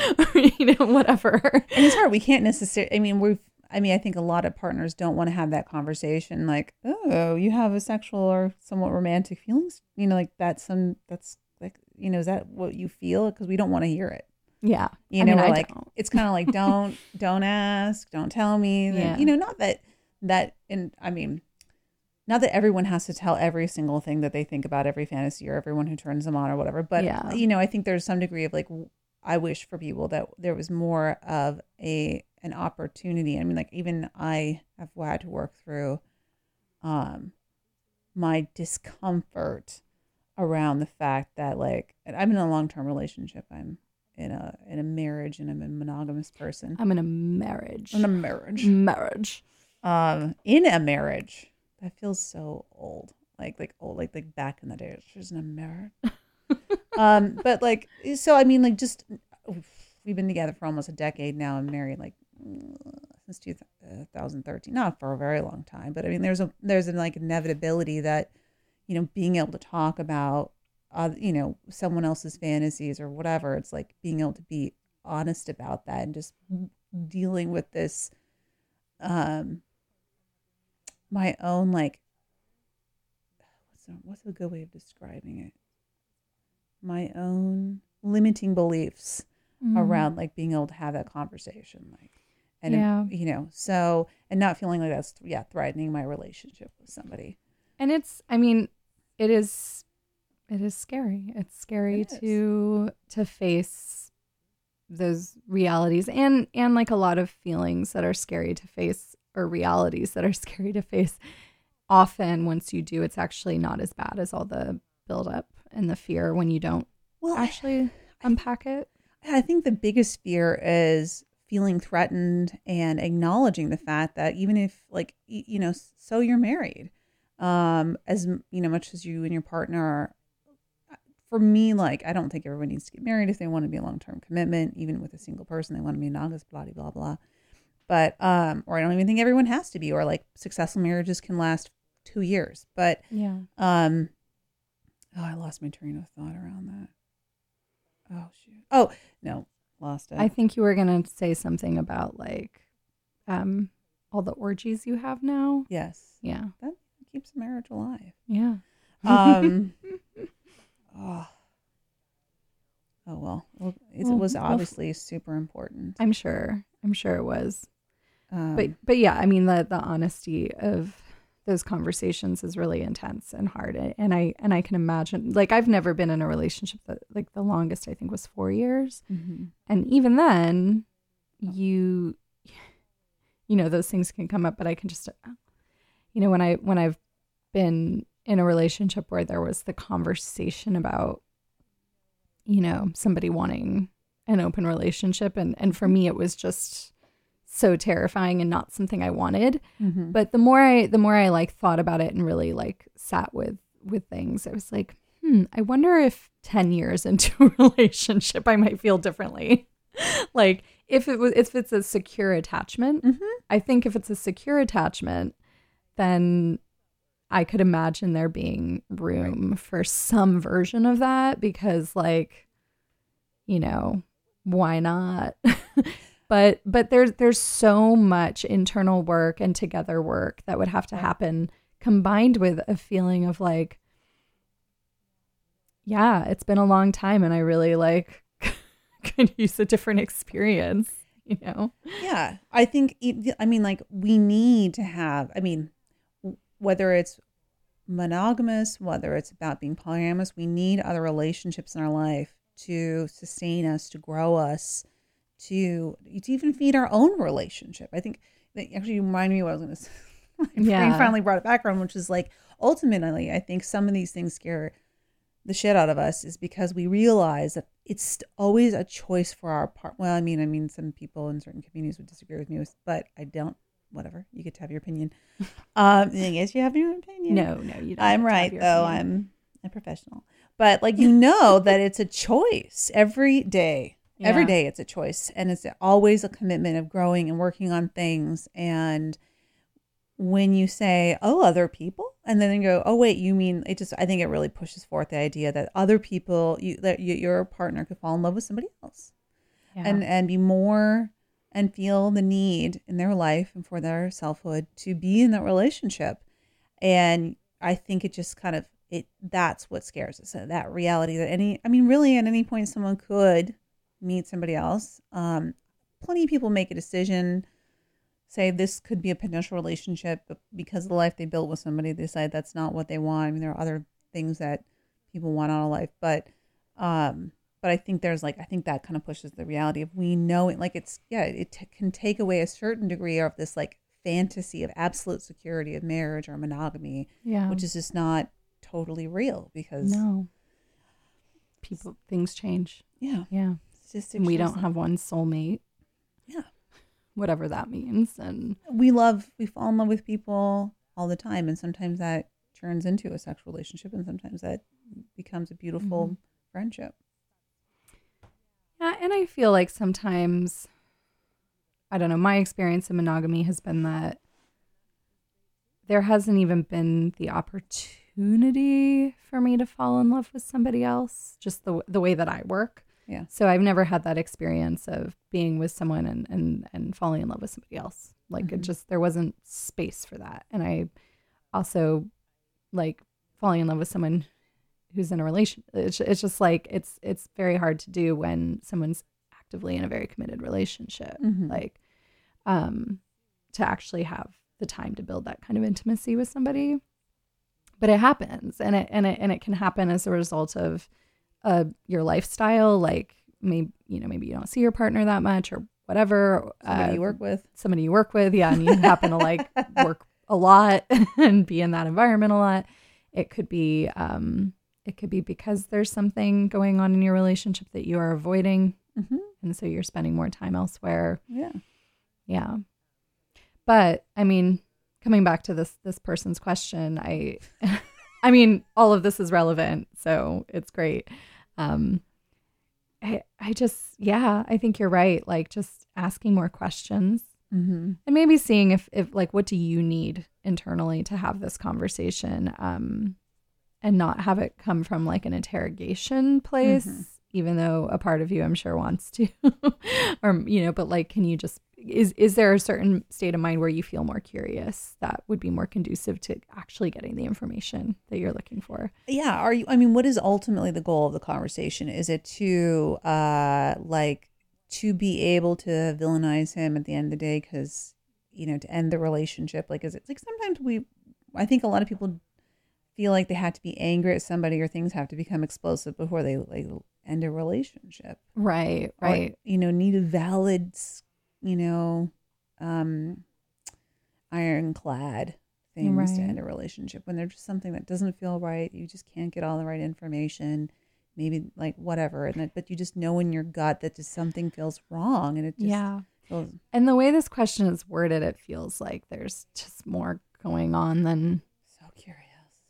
<laughs> you know, whatever. and it's hard. We can't necessarily. I mean, we've. I mean, I think a lot of partners don't want to have that conversation. Like, oh, you have a sexual or somewhat romantic feelings. You know, like that's some. That's you know, is that what you feel? Because we don't want to hear it. Yeah. You I know, mean, we're I like, don't. it's kind of like, <laughs> don't, don't ask, don't tell me. That, Yeah. You know, not that that, and I mean, not that everyone has to tell every single thing that they think about every fantasy or everyone who turns them on or whatever. But Yeah. you know, I think there's some degree of like, I wish for people that there was more of a an opportunity. I mean, like even I have had to work through, um, my discomfort around the fact that like I'm in a long term relationship. I'm in a in a marriage and I'm a monogamous person. I'm in a marriage. in a marriage. marriage. Um, in a marriage. That feels so old. Like like old like like back in the day. She's in a marriage. <laughs> um, but like so I mean like just we've been together for almost a decade now. I'm married like since 2013, not for a very long time, but I mean there's a there's an like inevitability that you know being able to talk about uh, you know someone else's fantasies or whatever. It's like being able to be honest about that and just dealing with this um my own like what's a, what's a good way of describing it my own limiting beliefs Mm-hmm. around like being able to have that conversation like and Yeah. you know so and not feeling like that's yeah threatening my relationship with somebody And it's I mean, it is it is scary. It's scary It to to face those realities and and like a lot of feelings that are scary to face or realities that are <laughs> scary to face. Often once you do, it's actually not as bad as all the buildup and the fear when you don't well actually unpack it. I think the biggest fear is feeling threatened and acknowledging the fact that even if like you know so you're married um as you know much as you and your partner are for me like I don't think everyone needs to get married if they want to be a long-term commitment even with a single person they want to be monogamous blah blah blah but um or I don't even think everyone has to be or like successful marriages can last 2 years but Yeah. um, oh, I lost my train of thought around that. Oh shoot. Oh no, lost it. I think you were gonna say something about like um all the orgies you have now. yes, Yeah. that keeps a marriage alive. Yeah. Um. oh. <laughs> Oh well, well it Well, was well, obviously super important. I'm sure. I'm sure it was. Um, but but yeah, I mean the the honesty of those conversations is really intense and hard. And I and I can imagine like I've never been in a relationship that like the longest I think was 4 years. mhm. And even then you you know those things can come up but I can just you know when I when I've been in a relationship where there was the conversation about you know somebody wanting an open relationship and and for me it was just so terrifying and not something I wanted Mhm. but the more I the more I like thought about it and really like sat with with things I was like hmm I wonder if 10 years into <laughs> a relationship I might feel differently <laughs> like if it was if it's a secure attachment Mhm. I think if it's a secure attachment then I could imagine there being room for some version of that because like you know, why not? <laughs> but but there's there's so much internal work and together work that would have to happen combined with a feeling of like yeah, it's been a long time and I really like <laughs> could use a different experience, you know. Yeah, I think. I mean, like we need to have. I mean, whether it's monogamous, whether it's about being polyamorous, we need other relationships in our life to sustain us, to grow us, to to even feed our own relationship. I think that actually you remind me what I was going <laughs> to say. My brain Yeah. finally brought it back around, which is like ultimately, I think some of these things scare the shit out of us is because we realize that it's always a choice for our part. Well, I mean, I mean, some people in certain communities would disagree with me, with- but I don't. Whatever, you get to have your opinion. <laughs> Um, I guess you have your opinion. No, no, you don't. I'm get to have right though. opinion. I'm a professional, but like you know <laughs> that it's a choice every day. Every Yeah. day it's a choice, and it's always a commitment of growing and working on things. And when you say, "Oh, other people," and then you go, "Oh, wait, you mean?" It just I think it really pushes forth the idea that other people, you that you, your partner could fall in love with somebody else Yeah. and and be more and feel the need in their life and for their selfhood to be in that relationship. And i think it just kind of it that's what scares us uh, that reality that any i mean really at any point someone could meet somebody else. Um plenty of people make a decision say this could be a potential relationship but because of the life they built with somebody they decide that's not what they want. I mean there are other things that people want out of life but um but i think there's like i think that kind of pushes the reality of we know it like it's yeah it t- can take away a certain degree of this like fantasy of absolute security of marriage or monogamy yeah. which is just not totally real because no. People things change. yeah Yeah. it's just And we don't have one soulmate, yeah <laughs> whatever that means. And we love we fall in love with people all the time and sometimes that turns into a sexual relationship and sometimes that becomes a beautiful Mm-hmm. friendship And I feel like sometimes I don't know, my experience in monogamy has been that there hasn't even been the opportunity for me to fall in love with somebody else, just the the way that I work. Yeah. So I've never had that experience of being with someone and and and falling in love with somebody else. Like it Mhm. just there wasn't space for that. And I also like falling in love with someone who's in a relation it's, it's just like it's it's very hard to do when someone's actively in a very committed relationship Mhm. like um to actually have the time to build that kind of intimacy with somebody but it happens and it and it and it can happen as a result of uh your lifestyle like maybe you know maybe you don't see your partner that much or whatever somebody uh, you work with somebody you work with, yeah, and you <laughs> happen to like work a lot <laughs> and be in that environment a lot. It could be um it could be because there's something going on in your relationship that you are avoiding hmm and so you're spending more time elsewhere. yeah Yeah. But I mean, coming back to this this person's question, I <laughs> I mean, all of this is relevant, so it's great. Um I I just yeah, I think you're right. Like just asking more questions mm-hmm. and maybe seeing if if like what do you need internally to have this conversation um and not have it come from like an interrogation place Mhm. even though a part of you i'm sure wants to. <laughs> Or you know but like can you just is is there a certain state of mind where you feel more curious that would be more conducive to actually getting the information that you're looking for? Yeah. Are you i mean what is ultimately the goal of the conversation? Is it to uh like to be able to villainize him at the end of the day because you know to end the relationship? Like is it like sometimes we i think a lot of people feel like they have to be angry at somebody or things have to become explosive before they like end a relationship. Right or, right. you know need a valid you know um ironclad things to end a relationship when there's just something that doesn't feel right you just can't get all the right information maybe like whatever and but you just know in your gut that just something feels wrong and it just yeah. feels and the way this question is worded it feels like there's just more going on than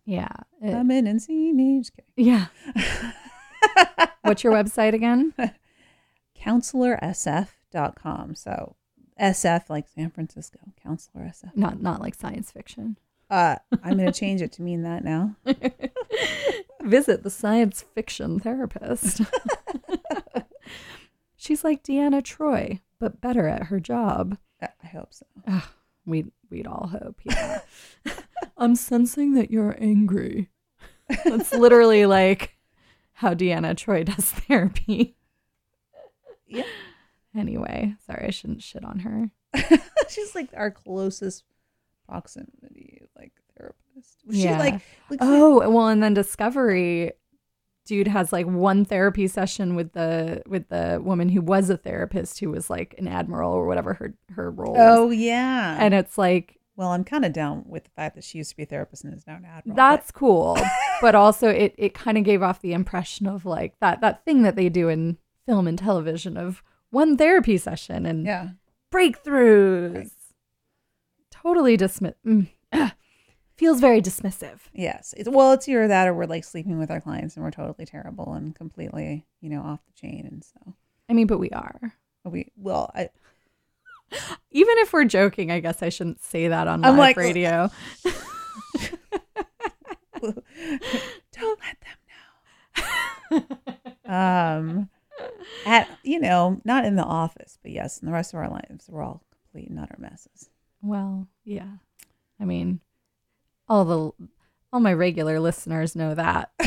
yeah it- come in and see me just kidding yeah <laughs> what's your website again counselorsf.com so sf like san francisco counselor sf not not like science fiction Uh, I'm going to change it to mean that now. <laughs> Visit the science fiction therapist. <laughs> She's like Deanna Troi, but better at her job. I I hope so. We'd we'd all hope, yeah. I'm sensing that you're angry. That's literally like how Deanna Troi does <laughs> therapy. Yeah. Anyway, sorry, I shouldn't shit on her. <laughs> She's like our closest proximity, like therapist. She Yeah. like, like Oh, well, and then Discovery dude has like one therapy session with the with the woman who was a therapist who was like an admiral or whatever her her role oh was. yeah. And it's like well, I'm kind of down with the fact that she used to be a therapist and is now an admiral. that's cool <laughs> but also it it kind of gave off the impression of like that that thing that they do in film and television of one therapy session and yeah. breakthroughs Right. totally dismiss mm, <clears throat> feels very dismissive Yes. It's, well, it's either that or we're like sleeping with our clients and we're totally terrible and completely, you know, off the chain. And so i mean but we are we, well, I, even if we're joking i guess i shouldn't say that on I'm live like- radio <laughs> don't let them know. um, at you know, not in the office, but yes, in the rest of our lives, we're all complete and utter messes. well yeah i mean all the all my regular listeners know that <laughs>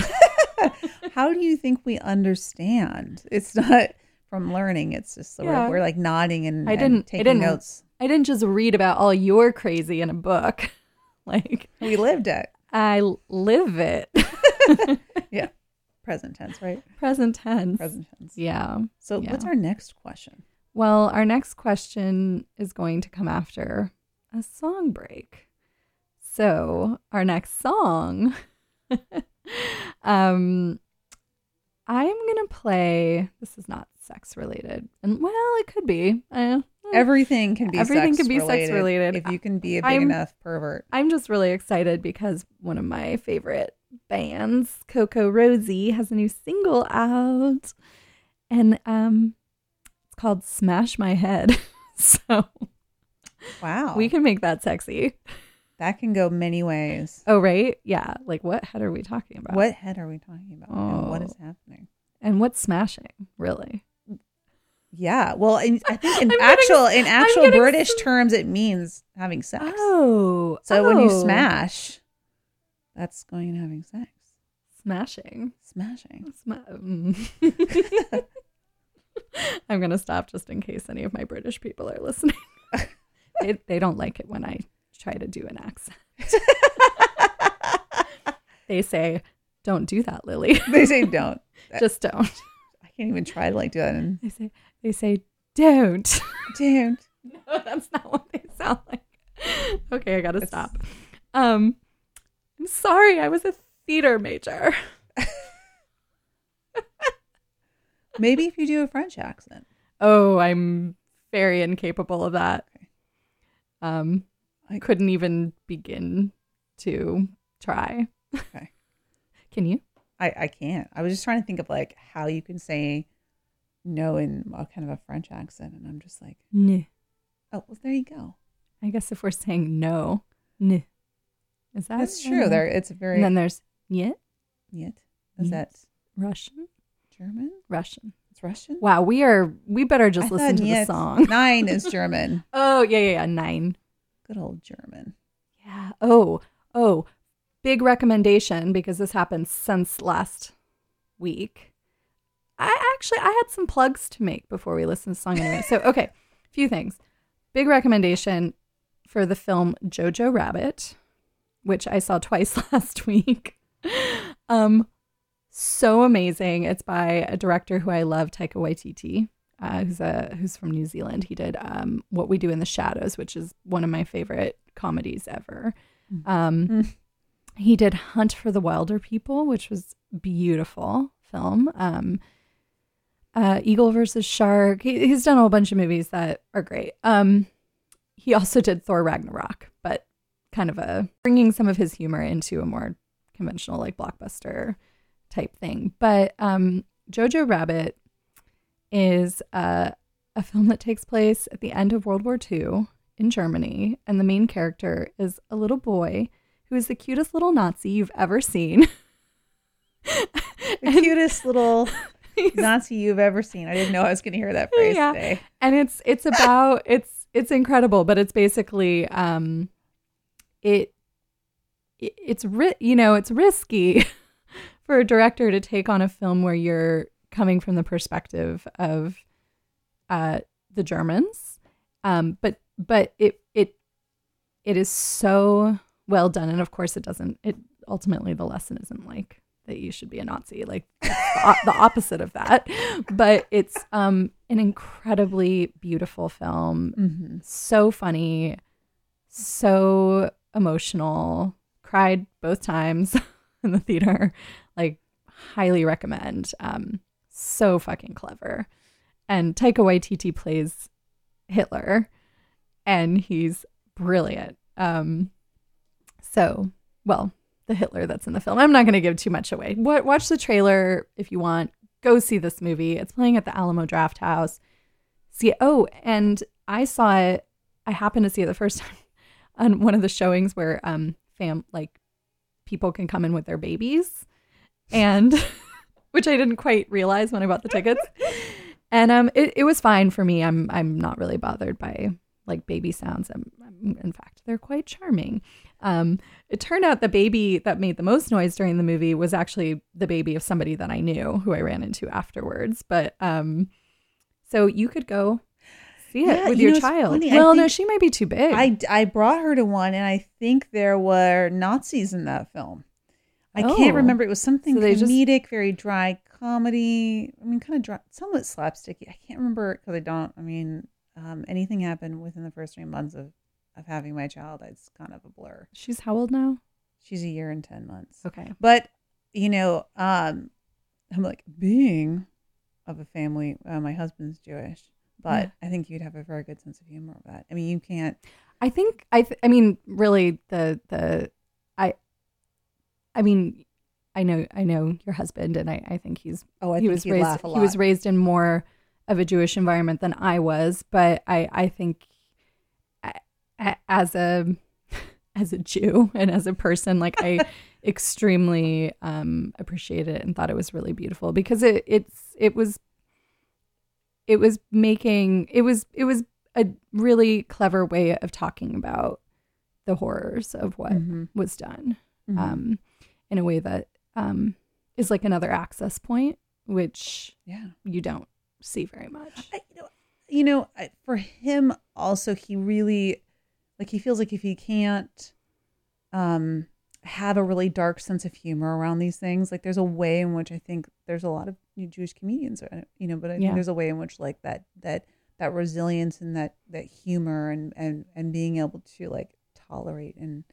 How do you think we understand? It's not from learning. It's just Yeah. we're, we're like nodding and, I didn't- I taking didn't- notes. I didn't just read about all your crazy in a book. <laughs> Like We lived it. I live it. <laughs> <laughs> Yeah, present tense, right? Present tense. Present tense. Yeah. So, Yeah. what's our next question? Well, our next question is going to come after a song break. So, our next song um I'm going to play this is not sex related. And well, it could be. Uh, Everything can be Everything sex can be sex related if you can be a big I'm- enough pervert. I'm just really excited because one of my favorite bands, CocoRosie, has a new single out. And um it's called Smash My Head. <laughs> so Wow, we can make that sexy. that can go many ways. Oh, right? Yeah. Like what head are we talking about? What head are we talking about? And what is Oh. happening? And what's smashing, really? Yeah, well, in, I think in <laughs> I'm getting- actual in actual British some- terms, it means having sex. Oh. so when you oh. smash, that's going and having sex. Smashing. Smashing. <laughs> Sma- mm. <laughs> I'm going to stop just in case any of my British people are listening. they, they don't like it when I try to do an accent. they say, don't do that, Lily. They say don't. just don't. I can't even try to like do that. And They say, they say, don't. <laughs> don't. <laughs> no, that's not what they sound like. <laughs> Okay, I got to It's- stop. Um, I'm sorry. I was a theater major. Maybe if you do a French accent. Oh, I'm very incapable of that. Um, I I- couldn't even begin to try. Okay. Can you? I, I can't. I was just trying to think of like how you can say no in a kind of a French accent, and I'm just like, No. oh, well, there you go. I guess if we're saying no, no. Is that That's true. There, it's a very And then there's yet yet. Is that Russian. German? Russian. It's Russian. Wow, we are. We better just I listen to the song. <laughs> Nine is German. Oh yeah, yeah, yeah. Nine. Good old German. Yeah. Oh, oh. Big recommendation because this happened since last week. I actually I had some plugs to make before we listen to the song anyway. So okay, a few things. Big recommendation for the film Jojo Rabbit, which I saw twice <laughs> last week. Um, so amazing. It's by a director who I love, Taika Waititi, uh, who's a who's from New Zealand. He did um, What We Do in the Shadows, which is one of my favorite comedies ever. Um, Mm. He did Hunt for the Wilderpeople, which was beautiful film. Um, uh, Eagle versus Shark. He, he's done a whole bunch of movies that are great. Um, he also did Thor Ragnarok, but kind of a bringing some of his humor into a more conventional like blockbuster type thing. But um, Jojo Rabbit is uh, a film that takes place at the end of World War II in Germany, and the main character is a little boy who is the cutest little Nazi you've ever seen. <laughs> The cutest little <laughs> Nazi you've ever seen. I didn't know I was going to hear that phrase Yeah. today. and it's it's about <laughs> it's it's incredible but it's basically um it, it it's ri- you know it's risky <laughs> for a director to take on a film where you're coming from the perspective of uh the Germans um but but it it it is so well done and of course it doesn't it ultimately the lesson isn't like that you should be a Nazi. Like the, the opposite of that. But it's um an incredibly beautiful film. Mm-hmm. so funny. So emotional. Cried both times <laughs> in the theater. Like highly recommend. Um so fucking clever. And Taika Waititi plays Hitler. And he's brilliant. Um so well the Hitler that's in the film I'm not going to give too much away Wa- watch the trailer if you want go see this movie it's playing at the Alamo Drafthouse see it. Oh, and I saw it. I happened to see it the first <laughs> time on one of the showings where um fam like people can come in with their babies, and <laughs> which I didn't quite realize when I bought the tickets. <laughs> And um, it, it was fine for me. I'm I'm not really bothered by like baby sounds. I'm, I'm- in fact, they're quite charming. Um, it turned out the baby that made the most noise during the movie was actually the baby of somebody that I knew who I ran into afterwards. But um, so you could go see it Yeah, with you your know, child. funny. Well, no, she might be too big. I, I brought her to one, and I think there were Nazis in that film. I Oh. can't remember. It was something So they just- comedic, very dry comedy. I mean, kind of dry, somewhat slapsticky. I can't remember because I don't. I mean, um, anything happened within the first three months of, of having my child. It's kind of a blur. She's how old now? She's a year and ten months. Okay. But you know, um, I'm like being of a family. Uh, my husband's Jewish, but I think you'd have a very good sense of humor of that. I mean, you can't. I think I th- I mean really the the I I mean I know I know your husband and I, I think he's Oh, I he think was raised he was raised in more of a Jewish environment than I was, but I I think as a <laughs> as a Jew and as a person like I <laughs> extremely um appreciated it and thought it was really beautiful because it it's it was it was making it was it was a really clever way of talking about the horrors of what Mhm. was done Mhm. um, in a way that um, is like another access point, which yeah. you don't see very much. I, you know, you know, I, for him also, he really like he feels like if he can't um have a really dark sense of humor around these things, like there's a way in which I think there's a lot of Jewish comedians, uh, you know, but I Yeah. think there's a way in which like that that that resilience and that that humor and and and being able to like tolerate and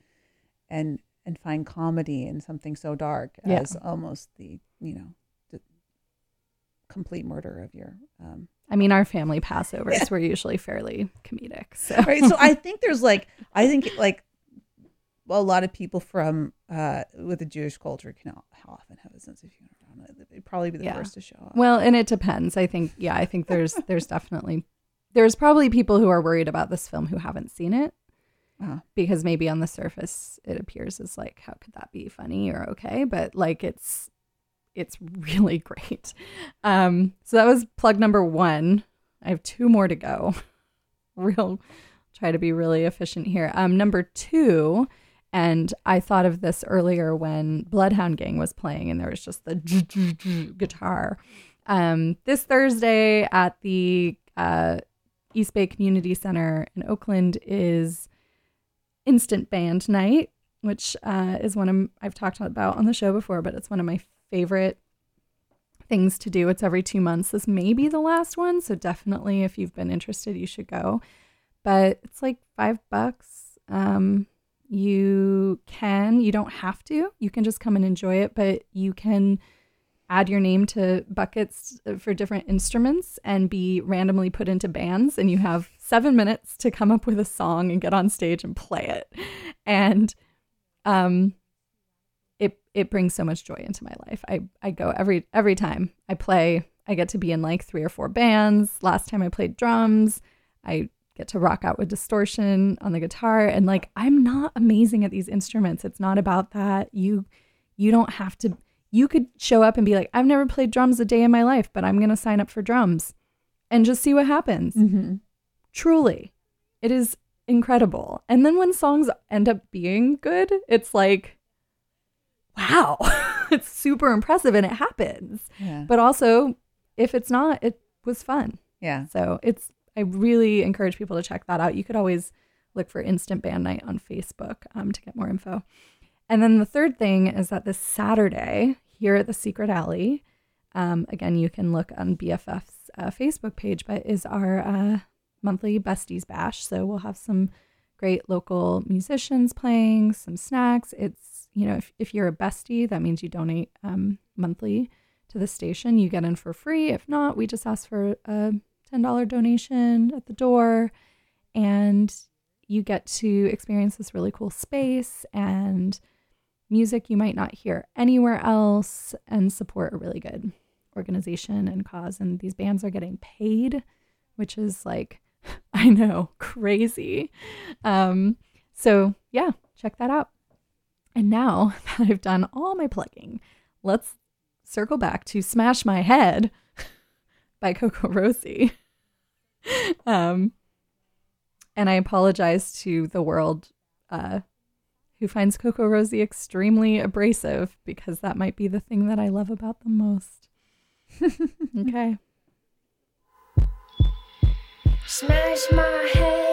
and and find comedy in something so dark Yeah. as almost the you know the complete murder of your um I mean, our family Passovers Yeah. were usually fairly comedic. So, right so i <laughs> think there's like i think like a lot of people from uh with the jewish culture can often have a sense of humor they'd probably be the Yeah. first to show up well, and it depends. I think, yeah, I think there's there's definitely there's probably people who are worried about this film who haven't seen it Uh-huh. because maybe on the surface it appears as like how could that be funny or okay, but like it's it's really <laughs> great. Um, so that was plug number one. I have two more to go. <laughs> Real try to be really efficient here. Um, number two, and I thought of this earlier when Bloodhound Gang was playing, and there was just the guitar. Um, this Thursday at the uh, East Bay Community Center in Oakland is Instant Band Night, which uh, is one of I've talked about on the show before, but it's one of my favorite things to do. It's every two months. This may be the last one, so definitely if you've been interested, you should go. But it's like five bucks. Um, you can, you don't have to. You can just come and enjoy it, but you can add your name to buckets for different instruments and be randomly put into bands and you have 7 minutes to come up with a song and get on stage and play it. And um it it brings so much joy into my life. I I go every every time I play, I get to be in like three or four bands. Last time I played drums, I get to rock out with distortion on the guitar and like I'm not amazing at these instruments. It's not about that. You you don't have to you could show up and be like, I've never played drums a day in my life, but I'm going to sign up for drums and just see what happens. Mm-hmm. Truly, it is incredible. And then when songs end up being good, it's like, wow, <laughs> it's super impressive and it happens. Yeah. But also, if it's not, it was fun. Yeah. So it's, I really encourage people to check that out. You could always look for Instant Band Night on Facebook um, to get more info. And then the third thing is that this Saturday here at the Secret Alley, um, again, you can look on BFF's uh, Facebook page, but is our uh, monthly Besties Bash. So we'll have some great local musicians playing, some snacks. It's, you know, if, if you're a bestie, that means you donate um, monthly to the station. You get in for free. If not, we just ask for a $10 donation at the door. And you get to experience this really cool space and music you might not hear anywhere else and support a really good organization and cause. And these bands are getting paid, which is like, <laughs> I know, <laughs> crazy. Um, so, yeah, check that out. And now <laughs> that I've done all my plugging, let's circle back to Smash My Head <laughs> by CocoRosie. <laughs> um, and I apologize to the world uh, who finds CocoRosie extremely abrasive because that might be the thing that I love about them most. okay. Smash my head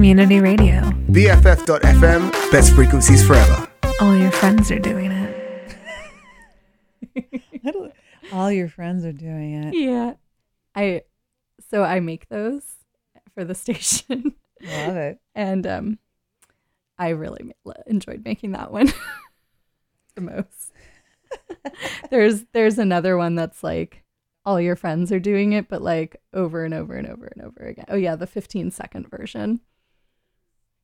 Community radio. BFF.FM, best frequencies forever. All your friends are doing it. <laughs> All your friends are doing it. Yeah. I so I make those for the <laughs> station. Love it. and um I really enjoyed making that one <laughs> the most. there's there's another one that's like all your friends are doing it but like over and over and over and over again. Oh yeah, the 15 second version.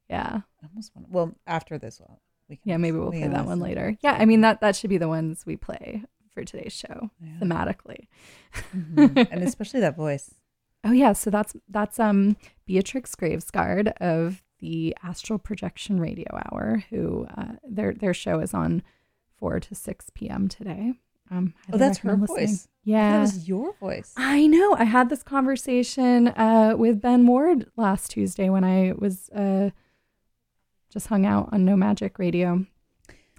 Yeah. I almost want. Well, after this one, we can. Yeah, maybe we'll play that one later. Yeah, I mean that that should be the ones we play for today's show Yeah. thematically. Mhm. and <laughs> especially that voice. Oh yeah, so that's that's um Beatrix Gravesguard of the Astral Projection Radio Hour, who uh, their their show is on four to six p.m. today. Um, Oh, that's her listening. voice. Yeah, That was your voice. I know. I had this conversation uh, with Ben Ward last Tuesday when I was uh, just hung out on No Magic Radio.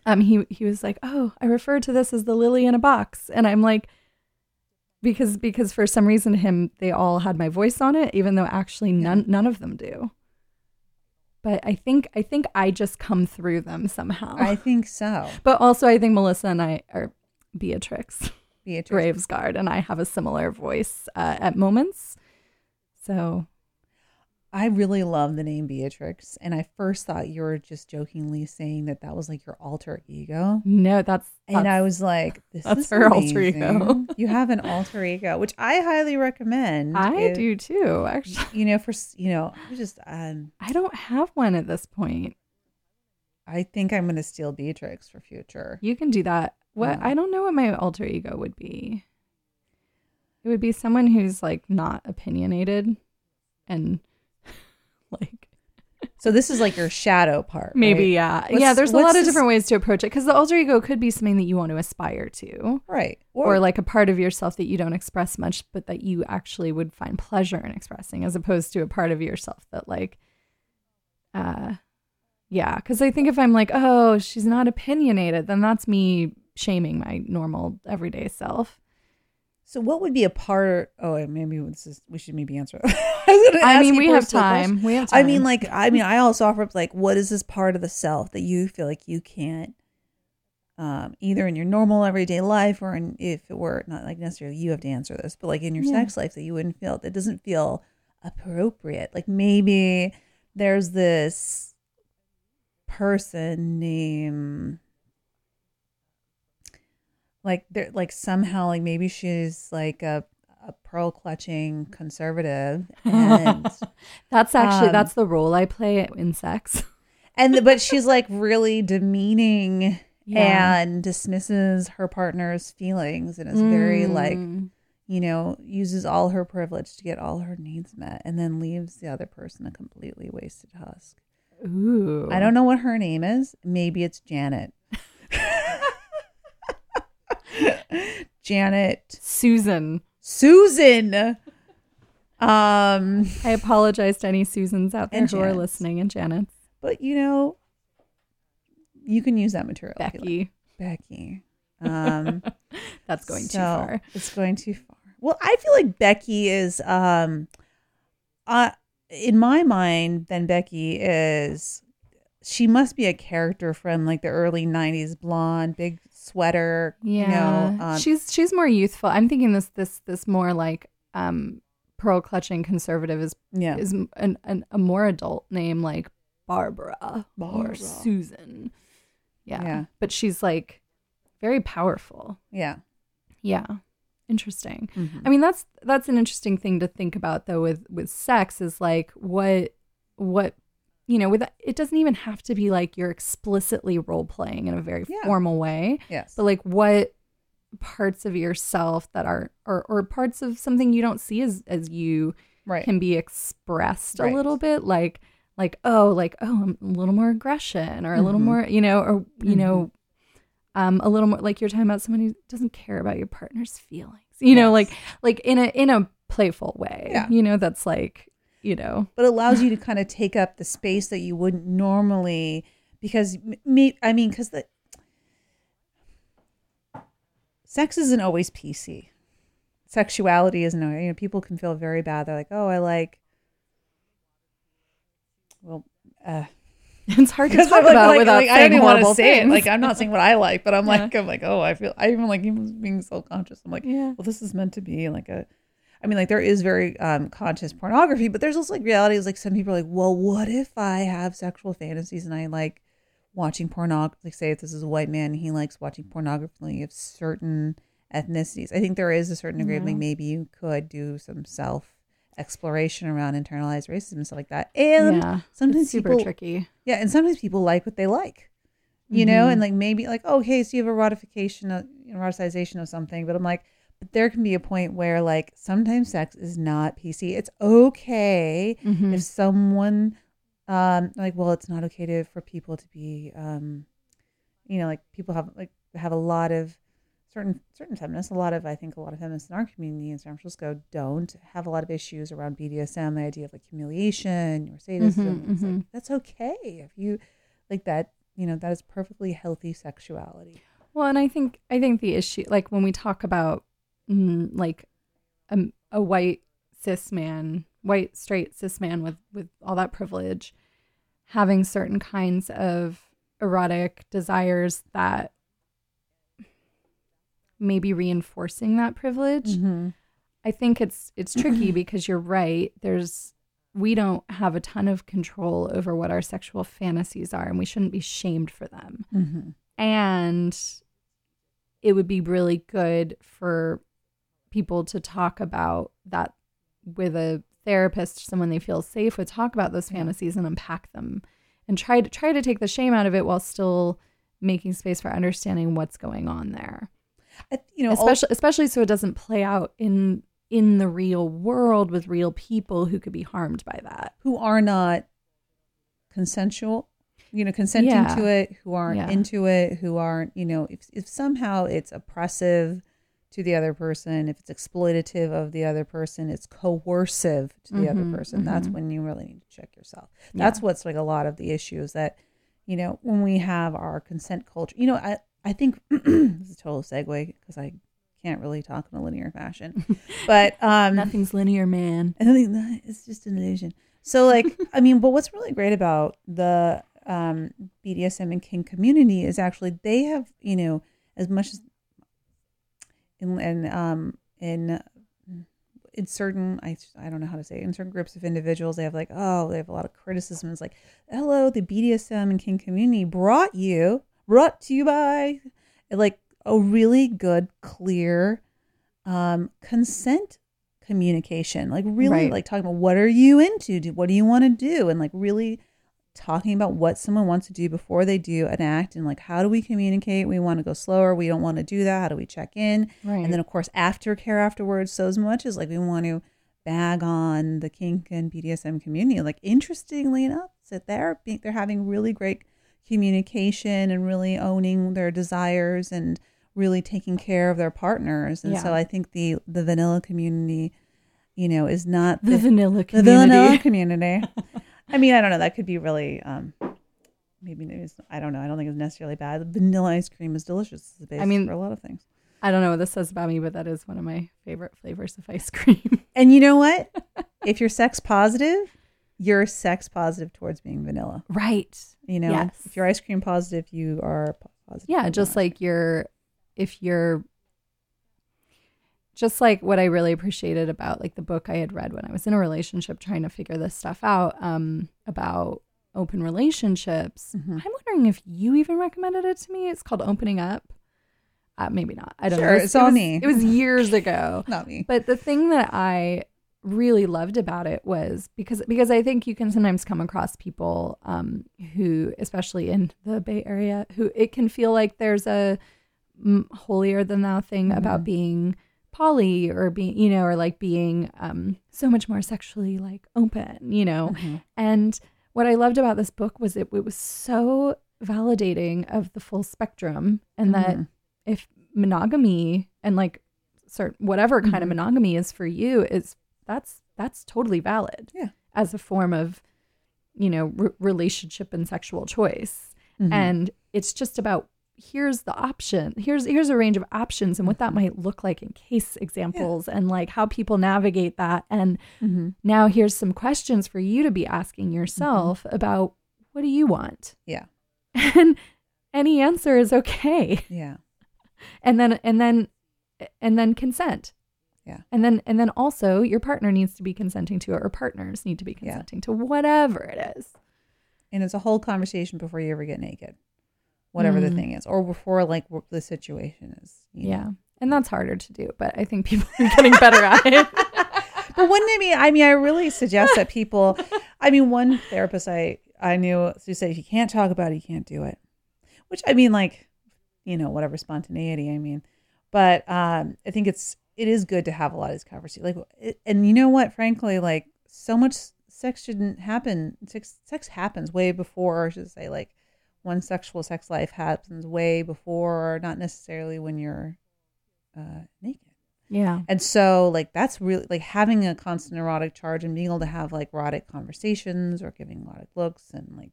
Um, he he was like, "Oh, I refer to this as the lily in a box," and I'm like, because because for some reason to him they all had my voice on it, even though actually none none of them do. But I think I think I just come through them somehow. I think so. <laughs> but also I think Melissa and I are Beatrix. Beatrice. Gravesguard, and I have a similar voice uh, at moments. So I really love the name Beatrix, and I first thought you were just jokingly saying that that was like your alter ego. no, that's, And I was like, "This that's is her alter ego. <laughs> you have an alter ego, which I highly recommend. I if- do too. Actually, You know, for you know, I just um, I don't have one at this point. I think I'm going to steal Beatrix for future. You can do that. What Mm. I don't know what my alter ego would be. It would be someone who's like not opinionated, and <laughs> like So this is like your shadow part. maybe right? yeah, What's- yeah. There's a lot of this- different ways to approach it because the alter ego could be something that you want to aspire to. right? or, like a part of yourself that you don't express much but that you actually would find pleasure in expressing as opposed to a part of yourself that like uh yeah because i think if i'm like oh she's not opinionated then that's me shaming my normal everyday self So what would be a part? Oh, maybe this is, we should maybe answer. <laughs> I, i mean we have time we have I mean, like, I mean, I also offer up like, what is this part of the self that you feel like you can't, um, either in your normal everyday life or in if it were not like necessarily you have to answer this, but like in your Yeah. sex life that you wouldn't feel that doesn't feel appropriate. Like maybe there's this person named like there like somehow like maybe she's like a a pearl clutching conservative and <laughs> that's actually um, that's the role i play in sex. And the- but she's like <laughs> really demeaning Yeah. and dismisses her partner's feelings and is very like Mm. you know uses all her privilege to get all her needs met and then leaves the other person a completely wasted husk. Ooh. I don't know what her name is. Maybe it's janet <laughs> <laughs> janet. Susan. Susan. Um i apologize to any susans out there who are listening and janet's. But you know you can use that material you like. becky. Becky um <laughs> that's going too far. It's going too far. Well, I feel like Becky is um uh in my mind then Becky is she must be a character from like the early 90s blonde, big sweater, Yeah, you know, um, she's she's more youthful. I'm thinking this this this more like um pearl clutching conservative is Yeah. is an, an a more adult name like Barbara, or Susan. Yeah. Yeah. But she's like very powerful. Yeah. Yeah. Interesting. Mhm. I mean that's that's an interesting thing to think about though with with sex is like what what you know with it doesn't even have to be like you're explicitly role playing in a very Yeah. formal way. Yes. But like what parts of yourself that are or or parts of something you don't see as as you Right. can be expressed Right. a little bit like like oh like oh I'm a little more aggression or a little Mhm. more you know or you Mhm. know um a little more like you're talking about someone who doesn't care about your partner's feelings you know like like in a in a playful way Yeah. you know that's like you know but it allows you to kind of take up the space that you wouldn't normally because me i mean because the sex isn't always pc sexuality isn't you know people can feel very bad they're like oh i like well uh <laughs> it's hard to because talk like, about like, without like, I saying don't even want horrible to say it. Like I'm not saying what I like, but I'm <laughs> Yeah. like I'm like oh I feel I even like even being self conscious. I'm like Yeah. well this is meant to be like a. I mean like there is very um conscious pornography, but there's also like reality is like some people are like well what if I have sexual fantasies and I like watching pornography? Like say if this is a white man and he likes watching pornography of certain ethnicities. I think there is a certain degree of like maybe you could do some self exploration around internalized racism and stuff like that. And Yeah, it's sometimes super people, tricky. Yeah, and sometimes people like what they like, you know, Mhm. and like maybe like okay, so you have erotification, of, eroticization of something, but I'm like, but there can be a point where like sometimes sex is not PC. It's okay Mhm. if someone, um, like well, it's not okay to for people to be, um, you know, like people have like have a lot of certain certain feminists, a lot of I think a lot of feminists in our community in San Francisco don't have a lot of issues around BDSM, the idea of like humiliation or sadism. Mhm, It's like, that's okay if you like that. You know that is perfectly healthy sexuality. Well, and I think I think the issue, like when we talk about mm, like a, a white cis man, white straight cis man with with all that privilege, having certain kinds of erotic desires that maybe reinforcing that privilege. Mhm. I think it's it's tricky <laughs> because you're right. There's we don't have a ton of control over what our sexual fantasies are, and we shouldn't be shamed for them Mhm. and it would be really good for people to talk about that with a therapist someone they feel safe with talk about those fantasies and unpack them and try to try to take the shame out of it while still making space for understanding what's going on there you know, al- especially especially so it doesn't play out in in the real world with real people who could be harmed by that who are not consensual, you know, consenting Yeah. to it, who aren't Yeah. into it, who aren't, you know, if, if somehow it's oppressive to the other person, if it's exploitative of the other person, it's coercive to the Mhm, other person, that's mhm. when you really need to check yourself. Yeah. That's what's like a lot of the issues that, you know, when we have our consent culture, you know, I, I think <clears throat> this is a total segue because I can't really talk in a linear fashion, <laughs> but um, nothing's linear man I think it's just an illusion. So, like, <laughs> I mean, but what's really great about the um, BDSM and kink community is actually they have, you know, as much as in and um in in certain I I don't know how to say it, in certain groups of individuals they have like oh they have a lot of criticism. It's like hello the BDSM and kink community brought you brought to you by like a really good clear um consent communication like really Right. like talking about what are you into do what do you want to do and like really talking about what someone wants to do before they do an act and like how do we communicate? We want to go slower. We don't want to do that. How do we check in? Right. and then of course aftercare afterwards. So as much as like we want to bag on the kink and bdsm community like interestingly enough sit there being they're having really great communication and really owning their desires and really taking care of their partners. And so i think the the vanilla community you know is not The vanilla community the vanilla community. <laughs> i mean i don't know. That could be really um maybe it's, i don't know. I don't think it's necessarily bad. Vanilla ice cream is delicious it's the basis I mean, for a lot of things. I don't know what this says about me, but that is one of my favorite flavors of ice cream. <laughs> and you know what? If you're sex positive you're sex positive towards being vanilla. Right. you know Yes. if you're ice cream positive you are positive Yeah, just like you're if you're just like what I really appreciated about like the book I had read when I was in a relationship trying to figure this stuff out um, about open relationships. Mm-hmm. I'm wondering if you even recommended it to me. It's called Opening Up. Uh, maybe not. I don't know. Sure, It was- it's it was- me. It was years ago. <laughs> Not me. But the thing that I really loved about it was because because I think you can sometimes come across people um, who, especially in the Bay Area, who it can feel like there's a mm, holier than thou thing about being poly or being you know or like being um, so much more sexually like open, you know, and what I loved about this book was it, it was so validating of the full spectrum and that if monogamy and like certain whatever kind of monogamy is for you is that's that's totally valid Yeah. as a form of you know re- relationship and sexual choice. Mm-hmm. and it's just about here's the option here's here's a range of options and what that might look like in case examples and like how people navigate that and Mm-hmm. now here's some questions for you to be asking yourself about what do you want Yeah. <laughs> and any answer is okay Yeah. and then and then and then consent Yeah. and then and then also your partner needs to be consenting to it or partners need to be Yeah. consenting to whatever it is And it's a whole conversation before you ever get naked, whatever the Mm. thing is, or before like the situation is. you know. yeah and that's harder to do but i think people are getting better at it <laughs> <laughs> but wouldn't it be? I mean, I really suggest that people. I mean, one therapist I I knew who said if you can't talk about it, you can't do it. Which I mean, like, you know, whatever spontaneity. I mean, but um, I think it's it is good to have a lot of these conversations. Like, it, and you know what? Frankly, like, so much sex shouldn't happen. Sex sex happens way before. I should say, like, one sexual sex life happens way before, not necessarily when you're uh, naked. yeah And so, like, that's really like having a constant erotic charge and being able to have like erotic conversations or giving erotic looks and like,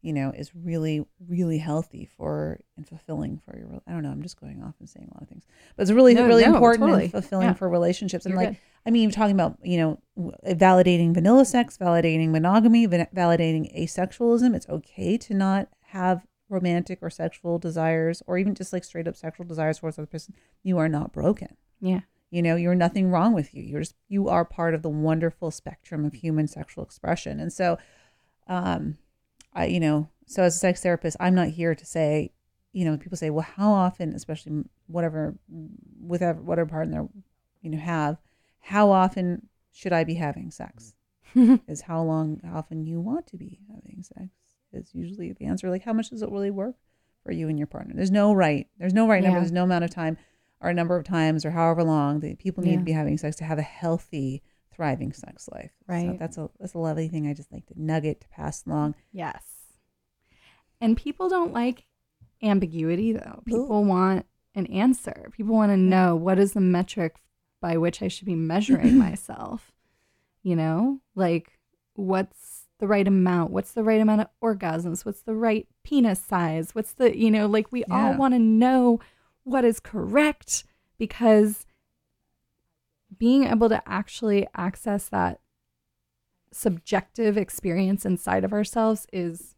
you know, is really, really healthy for and fulfilling for your. I don't know. I'm just going off and saying a lot of things, but it's really, No, really no, important totally. and fulfilling Yeah. for relationships. And You're like, good. I mean, you're talking about, you know, validating vanilla sex, validating monogamy, validating asexualism. It's okay to not have romantic or sexual desires or even just like straight up sexual desires towards other person. You are not broken. yeah You know, you're nothing wrong with you. You're just you are part of the wonderful spectrum of human sexual expression. And so, um, I you know, so as a sex therapist, I'm not here to say, you know, people say, well, how often, especially whatever, whatever whatever partner you know have, how often should I be having sex? <laughs> is how long, how often you want to be having sex is usually the answer. Like, how much does it really work for you and your partner? There's no right. There's no right number. There's no amount of time or a number of times or however long that people need Yeah. to be having sex to have a healthy, thriving sex life. So Right. that's a that's a lovely thing. I just like to nugget to pass along. yes and people don't like ambiguity though people want an answer people want to know what is the metric by which i should be measuring <clears throat> myself you know like what's the right amount? What's the right amount of orgasms? What's the right penis size? What's the you know like we all want to know what is correct because being able to actually access that subjective experience inside of ourselves is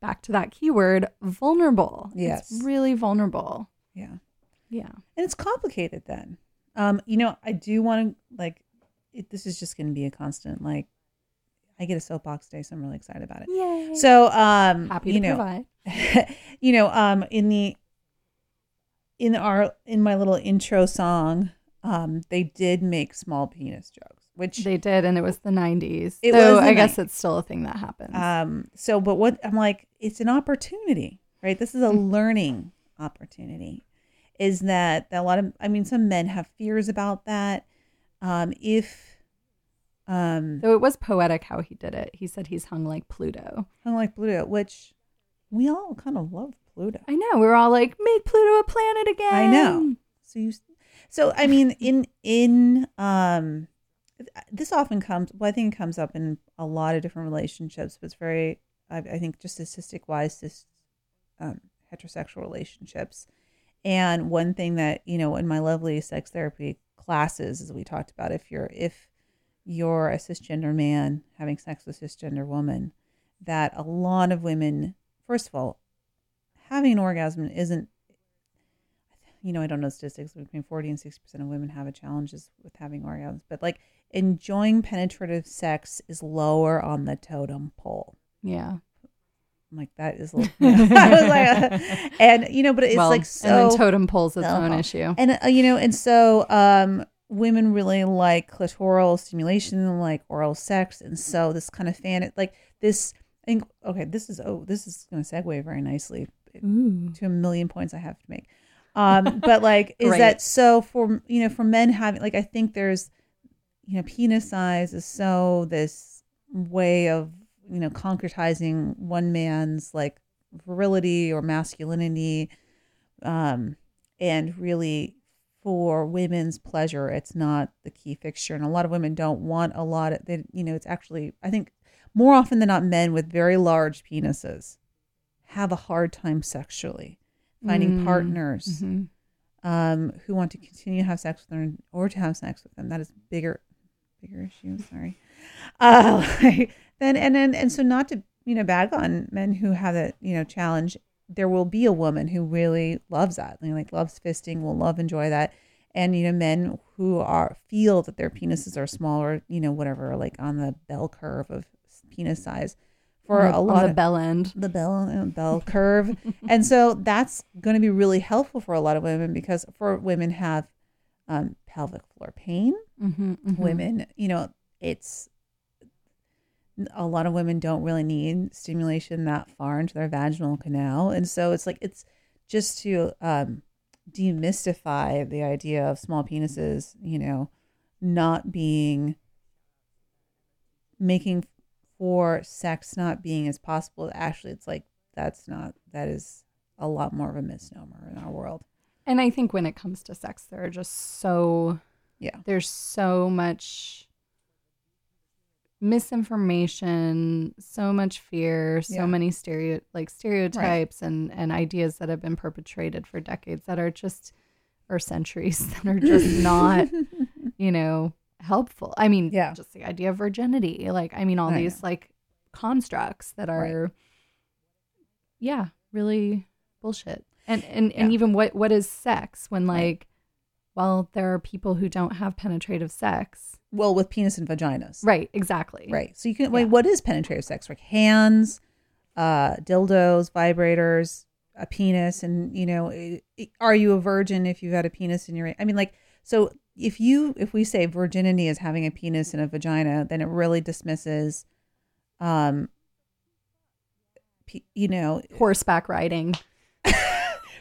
back to that keyword vulnerable. Yes. it's really vulnerable. Yeah. yeah. And it's complicated then. Um you know i do want to like it, this is just going to be a constant like i get a soapbox day so i'm really excited about it Yay. so um happy you to know provide <laughs> you know um in the in our in my little intro song um they did make small penis jokes which they did and it was the 90s It so was i guess 90s. it's still a thing that happens Um, so, but what I'm like, it's an opportunity, right? This is a learning opportunity. Is that, that a lot of, I mean, some men have fears about that. Um, if, um, so it was poetic how he did it he said he's hung like pluto of like Pluto, which we all kind of love Pluto. i know we're all like make pluto a planet again I know. So you, so I mean, <laughs> in in um, this often comes. Well, I think it comes up in a lot of different relationships, but it's very, I, I think, just statistic wise, this um, heterosexual relationships. And one thing that you know in my lovely sex therapy classes, as we talked about, if you're if you're a cisgender man having sex with a cisgender woman, that a lot of women, first of all, having an orgasm isn't you know, I don't know statistics between 40 and 60% of women have a challenges with having orgasms, but like enjoying penetrative sex is lower on the totem pole. Yeah. I'm like, that is, <laughs> like, and you know, but it's well, like and so. then totem pole's its Totem own issue. And uh, you know, and so um women really like clitoral stimulation, like oral sex, and so this kind of fan like this I think okay, this is oh this is gonna segue very nicely Ooh. to a million points I have to make. Um but like <laughs> is Great. that so for you know for men having like I think there's you know penis size is so this way of you know concretizing one man's like virility or masculinity um and really for women's pleasure it's not the key fixture and a lot of women don't want a lot of they you know it's actually i think more often than not men with very large penises have a hard time sexually finding Mm, partners mhm. um who want to continue to have sex with them or to have sex with them. That is bigger bigger issue sorry. <laughs> Uh <laughs> like, then and then and so not to you know bag on men who have that you know challenge there will be a woman who really loves that you know, like loves fisting will love enjoy that. And you know men who are feel that their penises are smaller you know whatever like on the bell curve of penis size for On a lot the of bell end. The bell uh, bell curve. <laughs> And so that's going to be really helpful for a lot of women because for women have um, pelvic floor pain. Mhm, mhm. women you know it's a lot of women don't really need stimulation that far into their vaginal canal. And so it's like it's just to um, demystify the idea of small penises you know not being making for sex not being as possible. Actually it's like that's not that is a lot more of a misnomer in our world. And I think when it comes to sex, there are just so yeah. there's so much misinformation, so much fear, so Yeah. many stereo like stereotypes and and ideas that have been perpetrated for decades that are just or centuries <laughs> that are just not, <laughs> you know, helpful. I mean, Yeah. just the idea of virginity, like I mean all I these like constructs that are yeah, really bullshit. And and and even what what is sex when like well there are people who don't have penetrative sex. well with penis and vaginas Right, exactly. Right. So you can like what is penetrative sex? Like hands, uh, dildos, vibrators, a penis, and you know, i- i- are you a virgin if you've had a penis in your? I mean, like, so if you if we say virginity is having a penis and a vagina, then it really dismisses, um, pe- you know, Horseback riding.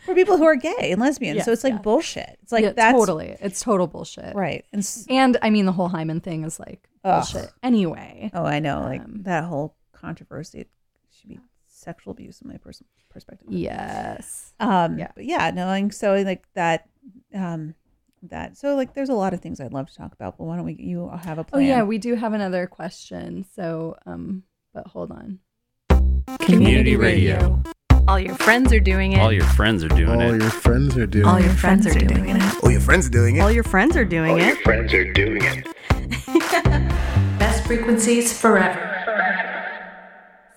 For people who are gay and lesbian. Yes, so it's like yeah. bullshit. It's like Yeah, that's totally. It's total bullshit. right. And s- And I mean the whole hymen thing is like Ugh. bullshit anyway. oh, I know, like Um, that whole controversy. It should be sexual abuse in my person perspective. Yes. Um, Yeah. But yeah, no, and so like that, um, that. So like, there's a lot of things I'd love to talk about, but why don't we? You have a plan? Oh yeah, we do have another question. So um but hold on. Community radio. All your friends are doing it. All your friends are doing it. All it. your friends are doing it. All it. your friends are doing it. All your friends are doing it. All your friends are doing it. friends are doing it. <laughs> Best frequencies forever.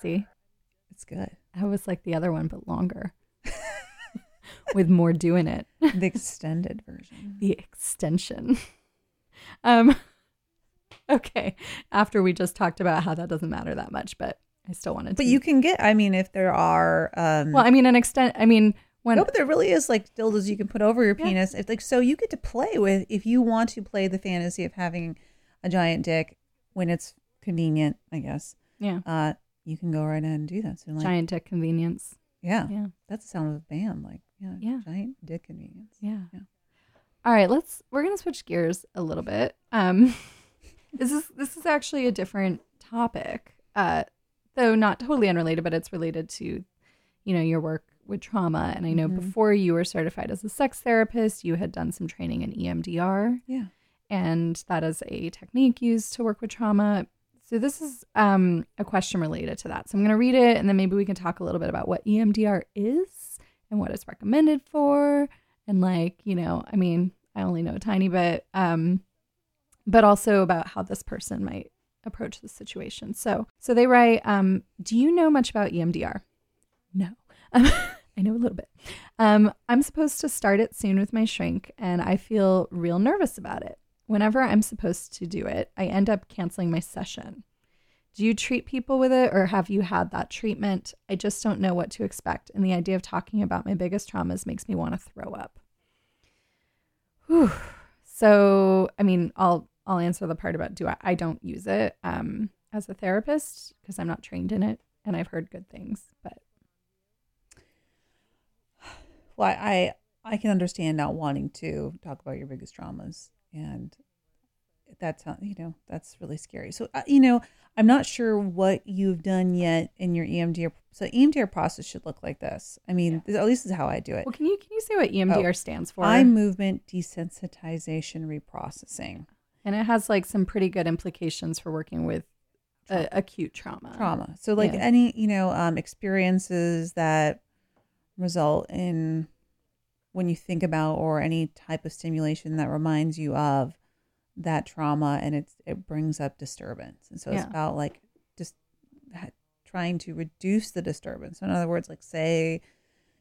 See? it's good. I was like the other one but longer. <laughs> With more doing it. The extended version. <laughs> the extension. Um okay. After we just talked about how that doesn't matter that much, but I still wanted to But you can get. I mean, if there are, um, Well, I mean an extent I mean when no, but there really is like dildos you can put over your Yeah. penis. If like, so you get to play with if you want to play the fantasy of having a giant dick when it's convenient. I guess. yeah, Uh, you can go right ahead and do that. So like, giant dick convenience. yeah, Yeah. that's the sound of a band. Like, yeah, Yeah. giant dick convenience. Yeah. Yeah. All right, let's we're going to switch gears a little bit. Um <laughs> this is this is actually a different topic. Uh though not totally unrelated, but it's related to you know your work with trauma and I know Mhm. before you were certified as a sex therapist, you had done some training in EMDR Yeah. and that is a technique used to work with trauma. So this is um, a question related to that. So I'm going to read it, and then maybe we can talk a little bit about what EMDR is and what it's recommended for, and like you know, I mean, I only know a tiny bit, um, but also about how this person might approach the situation. So, so they write, um, "Do you know much about EMDR?" No. <laughs> I know a little bit. Um, I'm supposed to start it soon with my shrink, and I feel real nervous about it. Whenever I'm supposed to do it, I end up canceling my session. Do you treat people with it, or have you had that treatment? I just don't know what to expect, and the idea of talking about my biggest traumas makes me want to throw up. Whew. So, I mean, I'll I'll answer the part about do I I don't use it um, as a therapist because I'm not trained in it, and I've heard good things, but <sighs> Well, I I can understand not wanting to talk about your biggest traumas, and that's how you know that's really scary. So uh, you know, I'm not sure what you've done yet in your EMDR. So EMDR process should look like this. I mean, th- at least this is how I do it. well, can you can you say what EMDR Oh, stands for? Eye movement desensitization reprocessing. And it has like some pretty good implications for working with uh, acute trauma. trauma. So like Yeah. any, you know, um, experiences that result in when you think about or any type of stimulation that reminds you of that trauma and it's it brings up disturbance. And so it's Yeah. about like just trying to reduce the disturbance. So in other words, like say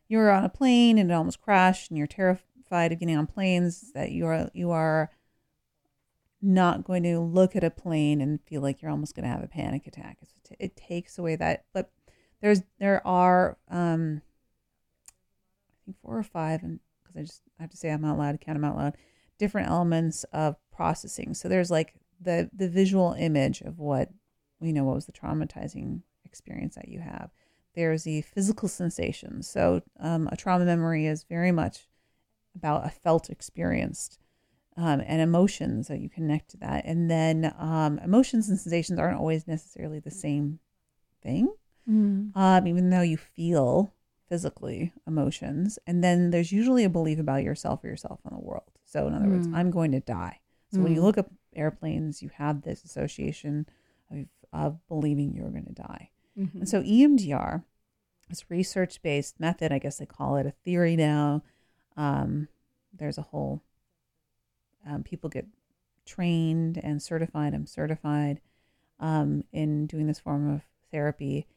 you're on a plane and it almost crashed and you're terrified of getting on planes that you are you are not going to look at a plane and feel like you're almost going to have a panic attack. It's, it takes away that. But there's there are um, I think four or five, and because I just I have to say I'm out loud, count them out loud. Different elements of processing. So there's like the the visual image of what you know what was the traumatizing experience that you have. There's the physical sensations. So um, a trauma memory is very much about a felt experienced um, and emotions that you connect to that. And then um, emotions and sensations aren't always necessarily the same thing, Mm. um, even though you feel physically emotions. And then there's usually a belief about yourself or yourself in the world. So, in other words, Mm. I'm going to die. So, when you Mm. look up airplanes, you have this association of, of believing you're going to die. Mhm. And so EMDR is research based method. I guess they call it a theory now. Um, there's a whole um, people get trained and certified. I'm certified um, in doing this form of therapy,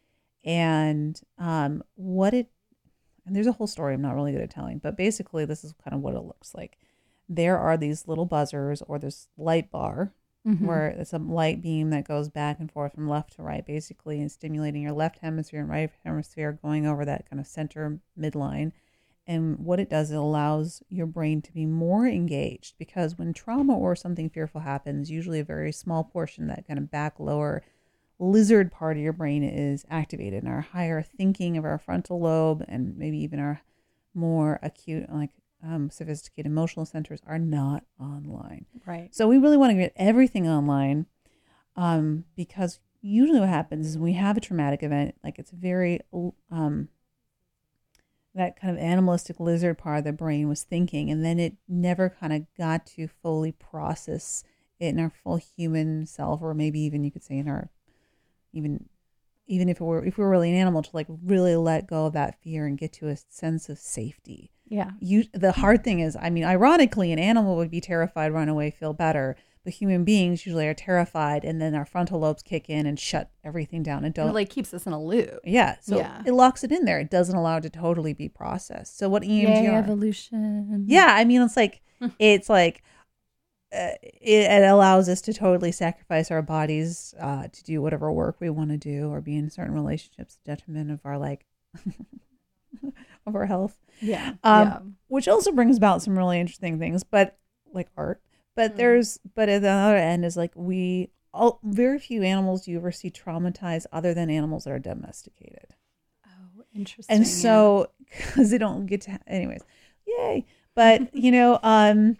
and um, what it and there's a whole story I'm not really good at telling, but basically this is kind of what it looks like. There are these little buzzers or this light bar Mhm. where it's a light beam that goes back and forth from left to right, basically, and stimulating your left hemisphere and right hemisphere, going over that kind of center midline. And what it does, it allows your brain to be more engaged because when trauma or something fearful happens, usually a very small portion, that kind of back lower lizard part of your brain is activated, and our higher thinking of our frontal lobe and maybe even our more acute, like um, sophisticated emotional centers are not online. Right. So we really want to get everything online um, because usually what happens is we have a traumatic event, like it's very, um, that kind of animalistic lizard part of the brain was thinking, and then it never kind of got to fully process it in our full human self, or maybe even you could say in our, even even if it were if we were really an animal to like really let go of that fear and get to a sense of safety Yeah. you the hard thing is i mean ironically an animal would be terrified run away feel better but human beings usually are terrified and then our frontal lobes kick in and shut everything down and And don't it like keeps us in a loop. yeah so Yeah. it locks it in there it doesn't allow it to totally be processed so what E Yay, emdr evolution. yeah i mean it's like <laughs> it's like uh, it, it allows us to totally sacrifice our bodies uh, to do whatever work we want to do or be in certain relationships to detriment of our like <laughs> of our health Yeah. um, yeah. which also brings about some really interesting things, but like art. But Mm. there's, but at the other end is like we, all, very few animals you ever see traumatized other than animals that are domesticated. Oh, interesting. And so, because they don't get to, anyways, yay. But, <laughs> you know, um,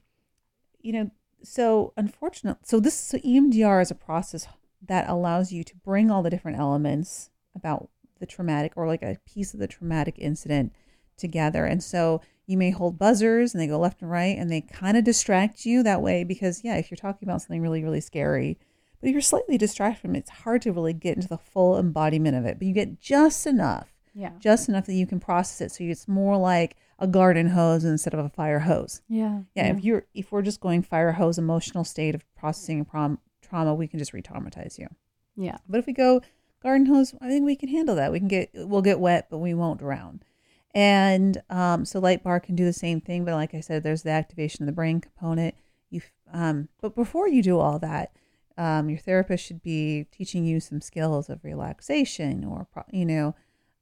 you know, so unfortunate. So this, so EMDR is a process that allows you to bring all the different elements about the traumatic or like a piece of the traumatic incident together. And so you may hold buzzers and they go left and right and they kind of distract you that way because, yeah, if you're talking about something really, really scary, but if you're slightly distracted from it, it's hard to really get into the full embodiment of it. But you get just enough, Yeah. just enough that you can process it. So it's more like a garden hose instead of a fire hose. Yeah. Yeah, if you're if we're just going fire hose emotional state of processing a prom, trauma, we can just re-traumatize you. Yeah. But if we go garden hose, I think we can handle that. We can get we'll get wet, but we won't drown. And um, so light bar can do the same thing, but like I said, there's the activation of the brain component. You, um, but before you do all that, um, your therapist should be teaching you some skills of relaxation, or you know,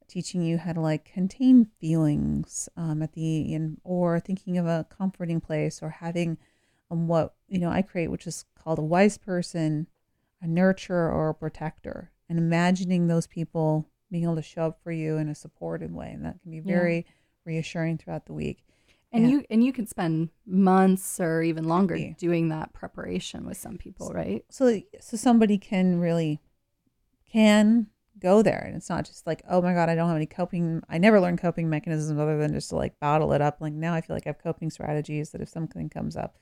teaching you how to like contain feelings um, at the end, or thinking of a comforting place, or having um, what you know I create, which is called a wise person, a nurturer, or a protector, and imagining those people being able to show up for you in a supportive way, and that can be Yeah. very reassuring throughout the week. And Yeah. you and you can spend months or even longer doing that preparation with some people, right? so so somebody can really can go there and it's not just like oh my god i don't have any coping i never learned coping mechanisms other than just to like bottle it up like now i feel like i have coping strategies that if something comes up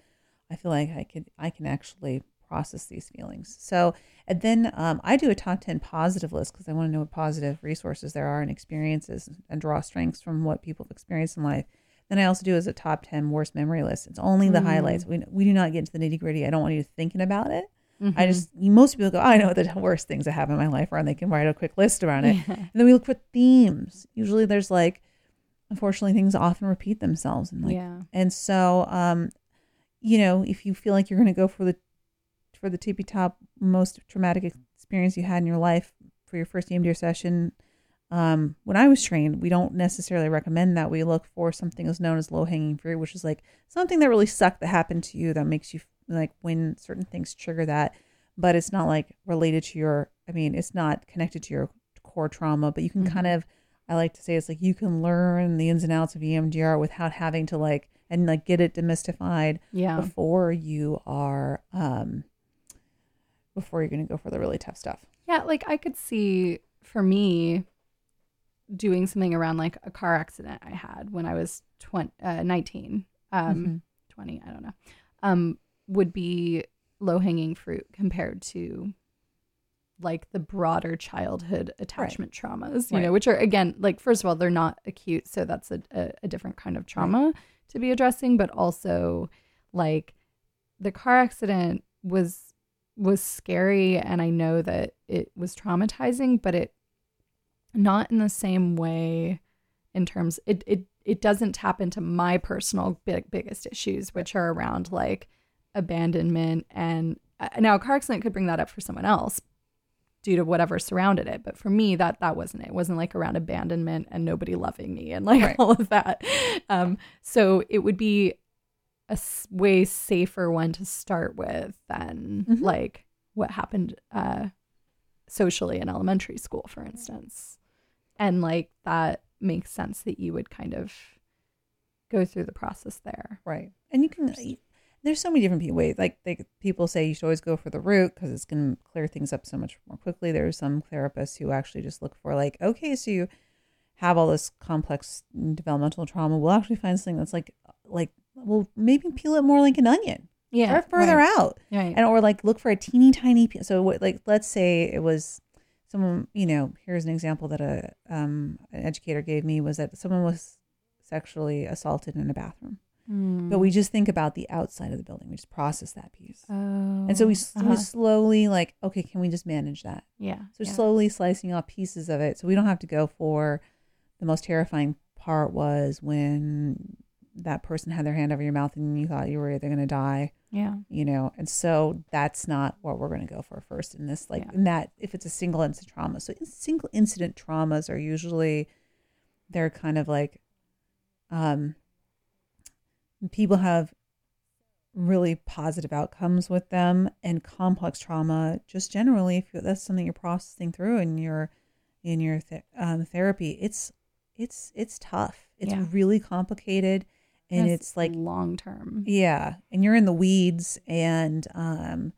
i feel like i could i can actually process these feelings so and then um, i do a top 10 positive list because i want to know what positive resources there are and experiences and draw strengths from what people have experienced in life then i also do as a top 10 worst memory list it's only the Mm. highlights we, we do not get into the nitty gritty i don't want you thinking about it I Mhm. just most people go, I know the <laughs> worst things that happen in my life are, and they can write a quick list around it. Yeah. And then we look for themes. Usually, there's like, unfortunately, things often repeat themselves, and like, Yeah. and so, um, you know, if you feel like you're going to go for the for the tippy top most traumatic experience you had in your life for your first EMDR session, um, when I was trained, we don't necessarily recommend that. We look for something that's known as low hanging fruit, which is like something that really sucked that happened to you that makes you like when certain things trigger that, but it's not like related to your. I mean, it's not connected to your core trauma, but you can kind of. I like to say it's like you can learn the ins and outs of EMDR without having to like and like get it demystified Yeah. before you are um before you're going to go for the really tough stuff. Yeah, like I could see for me doing something around like a car accident I had when I was 20, uh, 19, um, Mhm. 20, I don't know, um, would be low hanging fruit compared to like the broader childhood attachment traumas, you Right. know, which are again, like, first of all, they're not acute. So that's a, a, a different kind of trauma to be addressing, but also like the car accident was was scary and I know that it was traumatizing, but it not in the same way in terms it it it doesn't tap into my personal big biggest issues which are around like abandonment and uh, now a car accident could bring that up for someone else due to whatever surrounded it but for me that that wasn't it, it wasn't like around abandonment and nobody loving me and like Right. <laughs> all of that um so it would be a s- way safer one to start with than Mhm. like what happened uh socially in elementary school for instance and like that makes sense that you would kind of go through the process there Right. And you can there's so many different ways. Like they, people say you should always go for the root because it's going to clear things up so much more quickly. There's some therapists who actually just look for like, okay, so you have all this complex developmental trauma. We'll actually find something that's like, like, well, maybe peel it more like an onion. Yeah, Start further right. out. Right. And or like look for a teeny tiny. piece. So what, like, let's say it was someone. You know, here's an example that a um an educator gave me was that someone was sexually assaulted in a bathroom. Hmm. But we just think about the outside of the building. We just process that piece. oh, and so we, uh-huh. we slowly like, okay, can we just manage that? yeah So yeah. slowly slicing off pieces of it. So we don't have to go for the most terrifying part was when that person had their hand over your mouth and you thought you were either going to die, yeah you know. And so that's not what we're going to go for first in this like Yeah. in that if it's a single incident trauma. So in- single incident traumas are usually they're kind of like um people have really positive outcomes with them and complex trauma just generally if that's something you're processing through in your in your th- um, therapy it's it's it's tough it's Yeah. really complicated and it's like long term. Yeah and you're in the weeds and um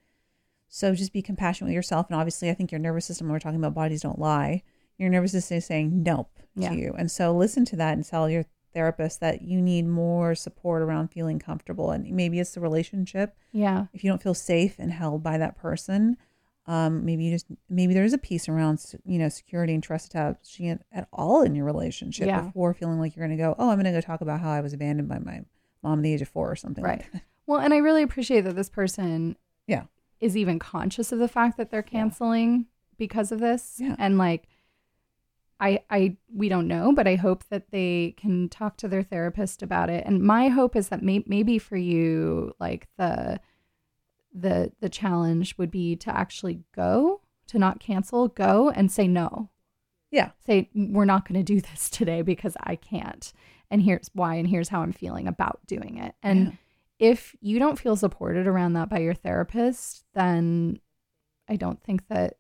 so just be compassionate with yourself and obviously i think your nervous system when we're talking about bodies don't lie. Your nervous system is saying nope Yeah. to you and so listen to that and tell your therapist that you need more support around feeling comfortable and maybe it's the relationship. Yeah. If you don't feel safe and held by that person um, maybe you just maybe there's a piece around you know security and trust establishing at all in your relationship Yeah. before feeling like you're going to go oh i'm going to go talk about how i was abandoned by my mom at the age of four or something right like that. <laughs> well and i really appreciate that this person yeah is even conscious of the fact that they're canceling because of this Yeah. and like I, I, we don't know, but I hope that they can talk to their therapist about it. And my hope is that may, maybe for you, like the, the, the challenge would be to actually go, to not cancel, go and say no. Yeah. Say we're not going to do this today because I can't, and here's why, and here's how I'm feeling about doing it. And Yeah. if you don't feel supported around that by your therapist, then I don't think that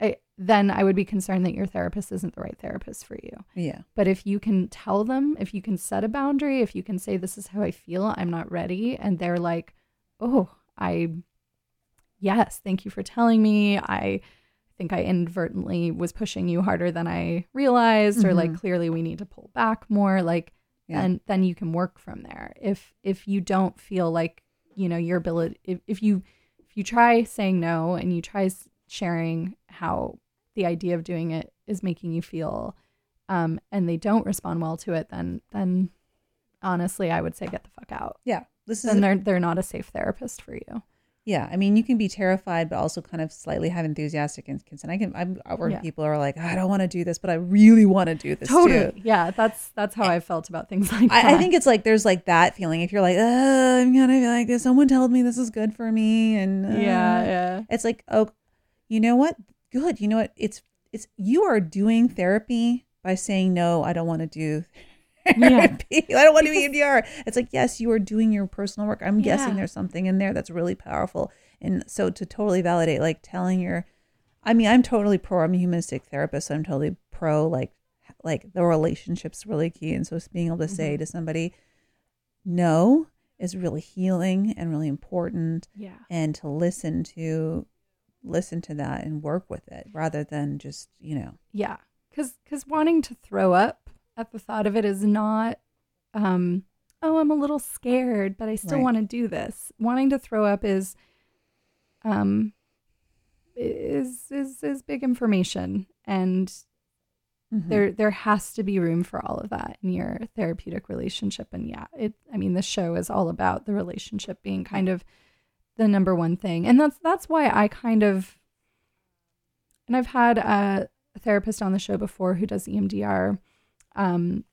I then I would be concerned that your therapist isn't the right therapist for you. Yeah. But if you can tell them, if you can set a boundary, if you can say this is how I feel, I'm not ready and they're like, "Oh, I yes, thank you for telling me. I think I inadvertently was pushing you harder than I realized or like Mhm. clearly we need to pull back more." Like Yeah. and then you can work from there. If if you don't feel like, you know, your ability if, if you if you try saying no and you try sharing how the idea of doing it is making you feel um and they don't respond well to it then then honestly I would say get the fuck out. Yeah. This is Then they're they're not a safe therapist for you. Yeah, I mean, you can be terrified, but also kind of slightly have enthusiastic and consent. I can. I'm, I work Yeah. people are like, I don't want to do this, but I really want to do this Totally. too. Yeah, that's that's how I felt about things like that. I, I think it's like there's like that feeling. If you're like, uh, I'm gonna be like this. Someone told me this is good for me, and uh, Yeah, yeah. It's like, oh, you know what? Good. You know what? It's it's you are doing therapy by saying no. I don't want to do. <laughs> therapy. I don't want to do EMDR. It's like yes, you are doing your personal work. I'm guessing there's something in there that's really powerful, and so to totally validate, like telling your, I mean, I'm totally pro. I'm a humanistic therapist, so I'm totally pro. Like, like the relationship's really key, and so being able to say mm-hmm. to somebody, no, is really healing and really important. Yeah. and to listen to, listen to that and work with it rather than just you know. Yeah, because because wanting to throw up at the thought of it is not, um, oh, I'm a little scared, but I still Right. want to do this. Wanting to throw up is, um, is is is big information, and Mhm. there there has to be room for all of that in your therapeutic relationship. And yeah, it. I mean, the show is all about the relationship being kind of the number one thing, and that's that's why I kind of and I've had a, therapist on the show before who does EMDR, um,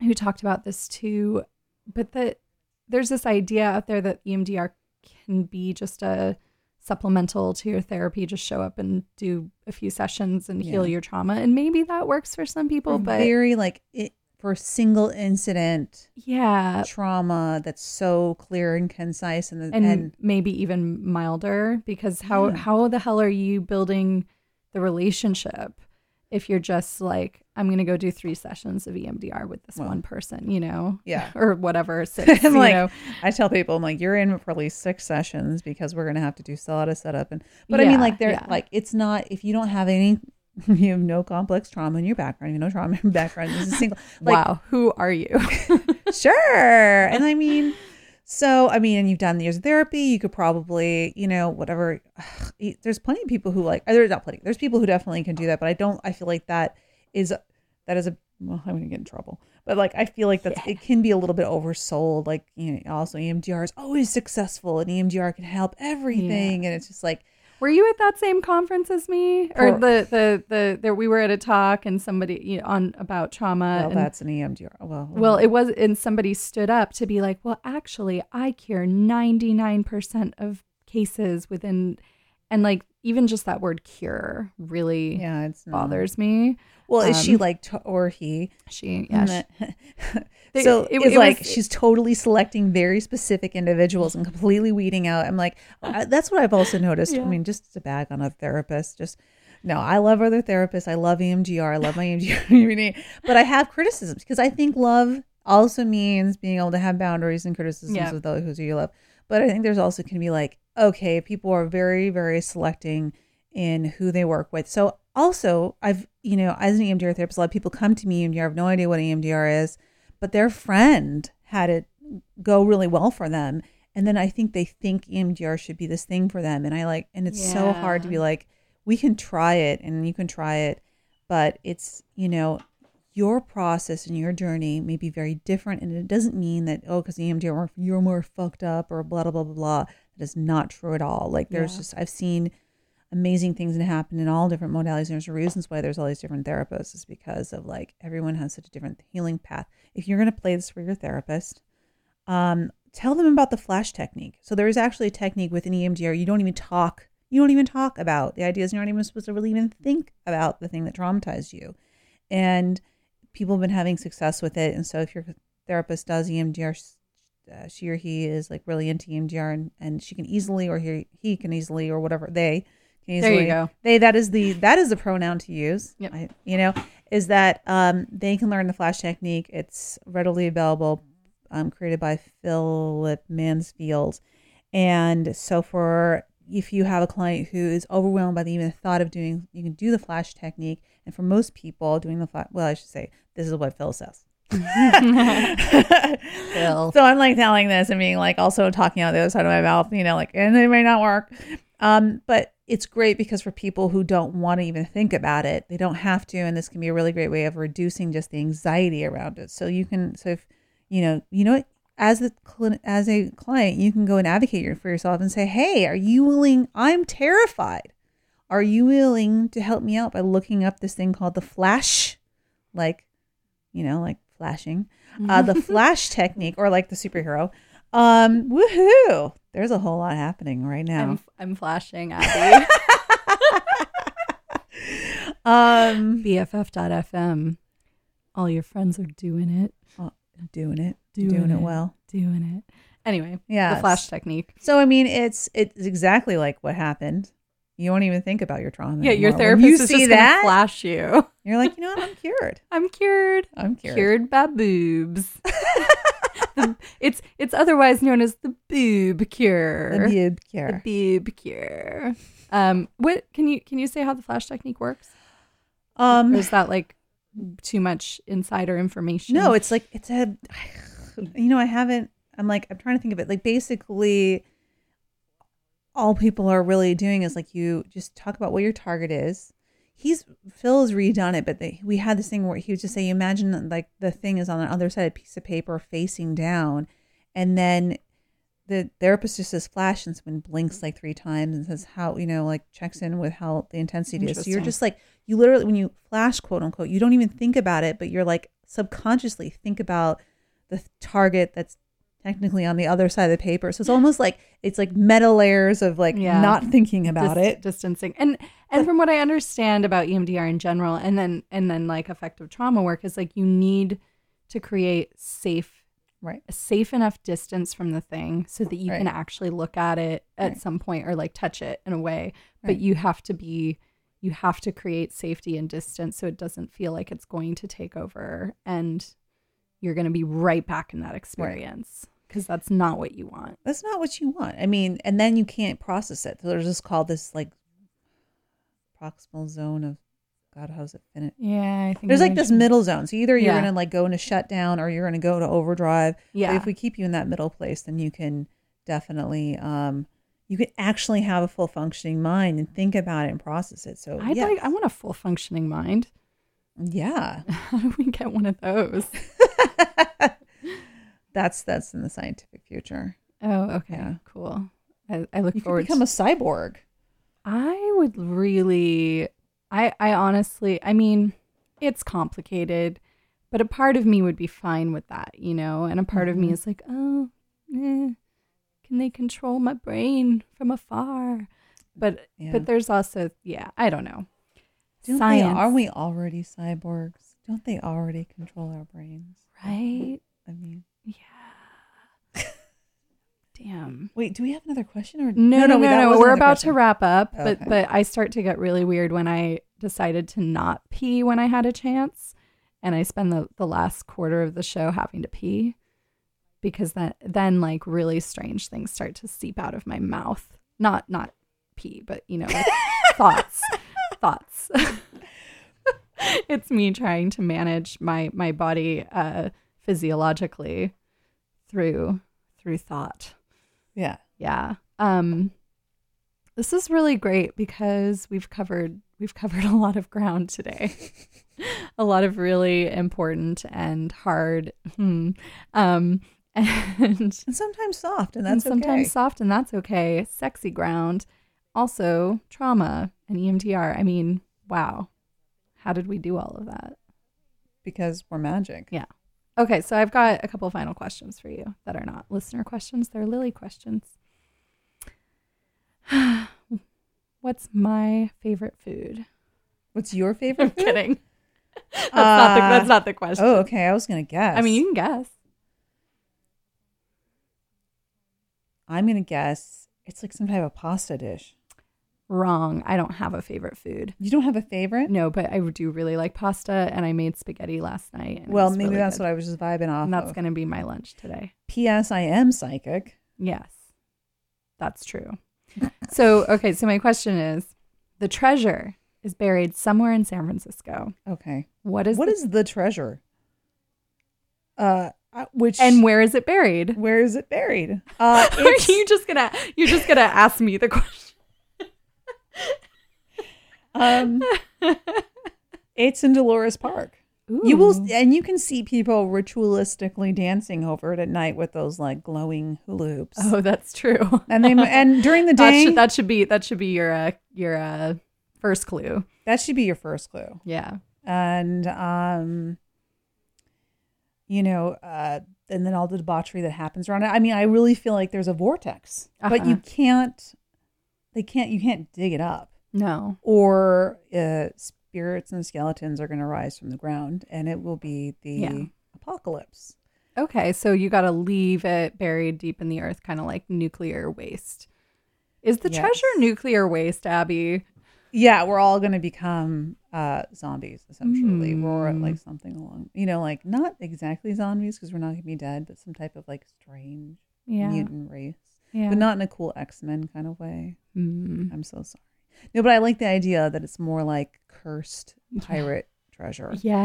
who talked about this too. But that there's this idea out there that EMDR can be just a supplemental to your therapy. Just show up and do a few sessions and heal your trauma, and maybe that works for some people. Or but very like it for single incident yeah, trauma that's so clear and concise and and, and, maybe even milder because how Yeah. how the hell are you building the relationship if you're just like I'm gonna go do three sessions of EMDR with this Well, one person, you know, yeah. <laughs> or whatever. <laughs> Six, you like know? I tell people I'm like you're in for at least six sessions because we're gonna have to do a lot of setup and but I mean like they're yeah. like it's not if you don't have any <laughs> you have no complex trauma in your background you have no trauma in your background this is single like wow, who are you? sure. And I mean, so I mean, and you've done years of therapy. You could probably, you know, whatever. <sighs> There's plenty of people who like. Uh, there's not plenty. There's people who definitely can do that, but I don't. I feel like that is that is a. Well, I'm gonna get in trouble, but like I feel like that's it can be a little bit oversold. Like you know, also EMDR is always successful, and EMDR can help everything, and it's just like Were you at that same conference as me, or the the the there we were at a talk and somebody you know, on about trauma? well, and, that's an EMDR. Well, Well, it was, and somebody stood up to be like, well, actually, I cure 99% of cases within, and like, even just that word cure really yeah, it's not- bothers me. Well, is she Um, like to, or he? She, yeah. she- <laughs> so it- it's it like was- she's totally selecting very specific individuals and completely weeding out. I'm like, uh, that's what I've also noticed. I mean, just to bag on a therapist, just no, I love other therapists. I love EMDR. I love my EMDR <laughs> but I have criticisms because I think love also means being able to have boundaries and criticisms Yeah. of those who you love. But I think there's also can be like, okay, people are very, very selecting in who they work with. So also, I've you know, as an EMDR therapist, a lot of people come to me EMDR, have no idea what EMDR is, but their friend had it go really well for them, and then I think they think EMDR should be this thing for them, and I like, and it's so hard to be like, we can try it, and you can try it, but it's you know. Your process and your journey may be very different, and it doesn't mean that oh, because EMDR you're more fucked up or blah blah blah blah blah. That is not true at all. Like there's Yeah. just I've seen amazing things that happen in all different modalities. And there's reasons why there's all these different therapists is because of like everyone has such a different healing path. If you're going to play this for your therapist, um, tell them about the flash technique. So there is actually a technique within EMDR. You don't even talk. You don't even talk about the ideas. You're not even supposed to really even think about the thing that traumatized you. And people have been having success with it. And so if your therapist does EMDR, uh, she or he is like really into EMDR, and, and she can easily, or he he can easily, or whatever they can easily There you go. They that is the that is the pronoun to use. Yep. I, you know, is that um, they can learn the flash technique. It's readily available, um, created by Philip Manfield, and so for if you have a client who is overwhelmed by the even thought of doing, you can do the flash technique. And for most people, doing the flash, well, I should say this is what Phil says. So I'm like telling this and being like also talking out the other side of my mouth, you know, like, and it may not work. Um, but it's great because for people who don't want to even think about it, they don't have to, and this can be a really great way of reducing just the anxiety around it. So you can, so if you know, you know, as the as a client, you can go and advocate for yourself and say, "Hey, are you willing? I'm terrified. Are you willing to help me out by looking up this thing called the flash, like, you know, like flashing, uh, the <laughs> flash technique, or like the superhero." Um, woohoo! There's a whole lot happening right now. I'm, I'm flashing Abby. <laughs> um, BFF.FM. All your friends are doing it. doing it, Doing, doing, it well. Doing it. Anyway, Yeah, the flash technique. So I mean, it's it's exactly like what happened. You won't even think about your trauma. Yeah, your anymore. When therapist you is see just gonna that, flash you. you're like, you know what? I'm cured. <laughs> I'm cured. I'm cured. Cured by boobs. <laughs> The- it's it's otherwise known as the boob cure. The boob cure. The boob cure. Um, what can you can you say how the flash technique works? Um, or is that like too much insider information? No, it's like it's a. <sighs> You know, I haven't. I'm like I'm trying to think of it. Like basically, all people are really doing is like you just talk about what your target is. He's Phil has redone it, but they, we had this thing where he would just say, imagine like the thing is on the other side of a piece of paper facing down, and then the therapist just says flash and someone blinks like three times and says how you know like checks in with how the intensity is. So you're just like you literally when you flash quote unquote you don't even think about it, but you're like subconsciously think about the target that's technically on the other side of the paper. So it's almost like it's like meta layers of like Yeah. not thinking about Dis- it. distancing and and from what i understand about emdr in general and then and then like effective trauma work is like you need to create safe right a safe enough distance from the thing so that you can actually look at it at Right. some point or like touch it in a way but Right. you have to be you have to create safety and distance so it doesn't feel like it's going to take over and you're going to be right back in that experience because that's not what you want That's not what you want. I mean, and then you can't process it. So there's just called this like proximal zone of God, how's it fin yeah i think There's like this middle zone. So either you're Yeah. gonna like go into shutdown or you're gonna go to overdrive. But Yeah. if we keep you in that middle place, then you can definitely um you can actually have a full functioning mind and think about it and process it. So I'd yes. like I want a full functioning mind. yeah. <laughs> How do we get one of those? <laughs> That's that's in the scientific future. Oh, okay. Yeah. Cool. I, I look You forward become to a cyborg. I would really I I honestly I mean, it's complicated, but a part of me would be fine with that, you know? And a part of me Mhm. is like, "Oh, eh, can they control my brain from afar?" But Yeah. but there's also yeah, I don't know. Don't Science, they, are we already cyborgs? Don't they already control our brains? right? I mean, Damn. wait, do we have another question or No, no, no, no. wasn't We're about question. to wrap up, but Okay. but I start to get really weird when I decided to not pee when I had a chance, and I spend the the last quarter of the show having to pee because that then like really strange things start to seep out of my mouth. Not not pee, but you know, like <laughs> thoughts, thoughts. <laughs> it's me trying to manage my my body uh, physiologically through through thought. Yeah. Yeah. Um this is really great because we've covered we've covered a lot of ground today. <laughs> a lot of really important and hard hmm, um <laughs> and And sometimes soft, and and that's sometimes okay. soft and that's okay. Sexy ground also trauma and EMDR. I mean, wow. How did we do all of that? because we're magic. Yeah. Okay, so I've got a couple final questions for you that are not listener questions, they're Lily questions. <sighs> What's my favorite food? What's your favorite? I'm food? kidding. <laughs> That's, not the, Uh, that's not the question. Oh, okay. I was gonna guess. I mean, you can guess. I'm gonna guess it's like some type of pasta dish. Wrong. I don't have a favorite food. You don't have a favorite? No, but I do really like pasta, and I made spaghetti last night. and Well, maybe really that's good. what I was just vibing off And that's of. going to be my lunch today. P.S. I am psychic. Yes, that's true. <laughs> so, okay, so my question is the treasure is buried somewhere in San Francisco. Okay. What is What the- is the treasure? Uh, uh, which and where is it buried? where is it buried? <laughs> Uh, Are you just gonna you're just gonna ask me the question? Um, <laughs> it's in Dolores Park. You will, and you can see people ritualistically dancing over it at night with those like glowing hula hoops. Oh, that's true. And they <laughs> and during the that day, should that should be that should be your uh, your uh, first clue. that should be your first clue. Yeah. and um you know uh and then all the debauchery that happens around it i mean i really feel like there's a vortex but you Uh-huh. can't they can't you can't dig it up No. or uh spirits and skeletons are going to rise from the ground and it will be the Yeah. apocalypse Okay, so you got to leave it buried deep in the earth, kind of like nuclear waste. Is the Yes. treasure nuclear waste, Abby? yeah we're all going to become uh zombies essentially Hmm. or like something along you know like not exactly zombies because we're not going to be dead but some type of like strange Yeah. mutant race Yeah. but not in a cool x-men kind of way Mm. I'm so sorry. No, but I like the idea that it's more like cursed pirate treasure. Yeah,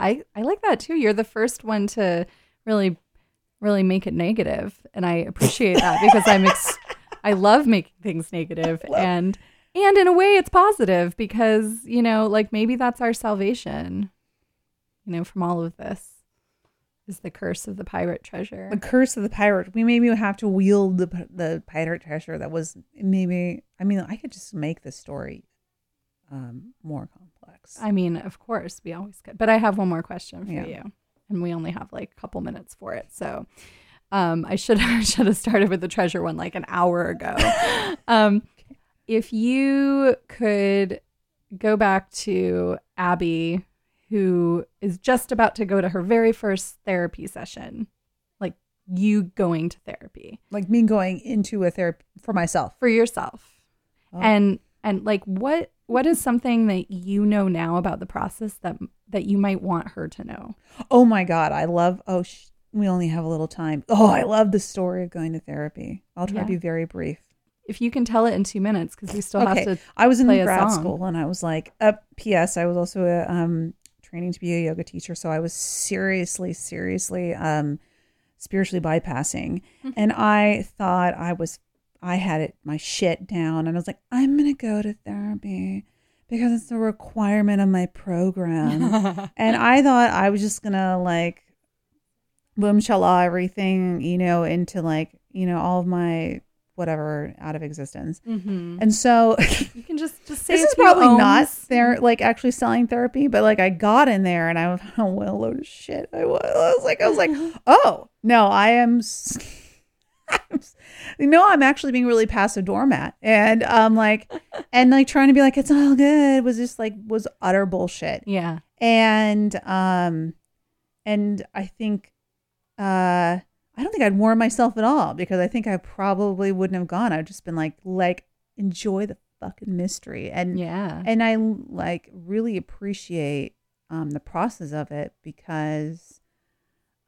I I like that too. You're the first one to really really make it negative, and I appreciate that because I'm ex- <laughs> I love making things negative and and in a way it's positive because, you know, like maybe that's our salvation. You know, from all of this is the curse of the pirate treasure. The curse of the pirate. We maybe have to wield the the pirate treasure that was maybe. I mean, I could just make the story um, more complex. I mean, of course, we always could. But I have one more question for Yeah. you, and we only have like a couple minutes for it. So, um, I should <laughs> I should have started with the treasure one like an hour ago. <laughs> um, if you could go back to Abby, who is just about to go to her very first therapy session, like you going to therapy like me going into a therapy for myself. for yourself Oh. and and like what what is something that you know now about the process that that you might want her to know Oh my god, I love. Oh, sh- we only have a little time. Oh, I love the story of going to therapy. I'll try Yeah. to be very brief. if you can tell it in two minutes because we still have to I was in grad school and I was like, uh, P.S. I was also a, um, training to be a yoga teacher. So I was seriously, seriously um, spiritually bypassing. Mm-hmm. and I thought I was, I had it, my shit down. And I was like, I'm going to go to therapy because it's a requirement of my program. <laughs> and I thought I was just going to like, boom, shala everything, you know, into like, you know, all of my whatever out of existence. Mhm. And so <laughs> you can just just say this is probably not there like actually selling therapy but like i got in there and i was oh what a load of shit i was, I was like i was like <gasps> oh no i am s- I'm s- <laughs> you know i'm actually being really passive doormat and um like and like trying to be like it's all good was just like was utter bullshit yeah and um and i think uh i don't think i'd warn myself at all because i think i probably wouldn't have gone. I'd just been like like enjoy the fucking mystery. And yeah. and i like really appreciate um the process of it because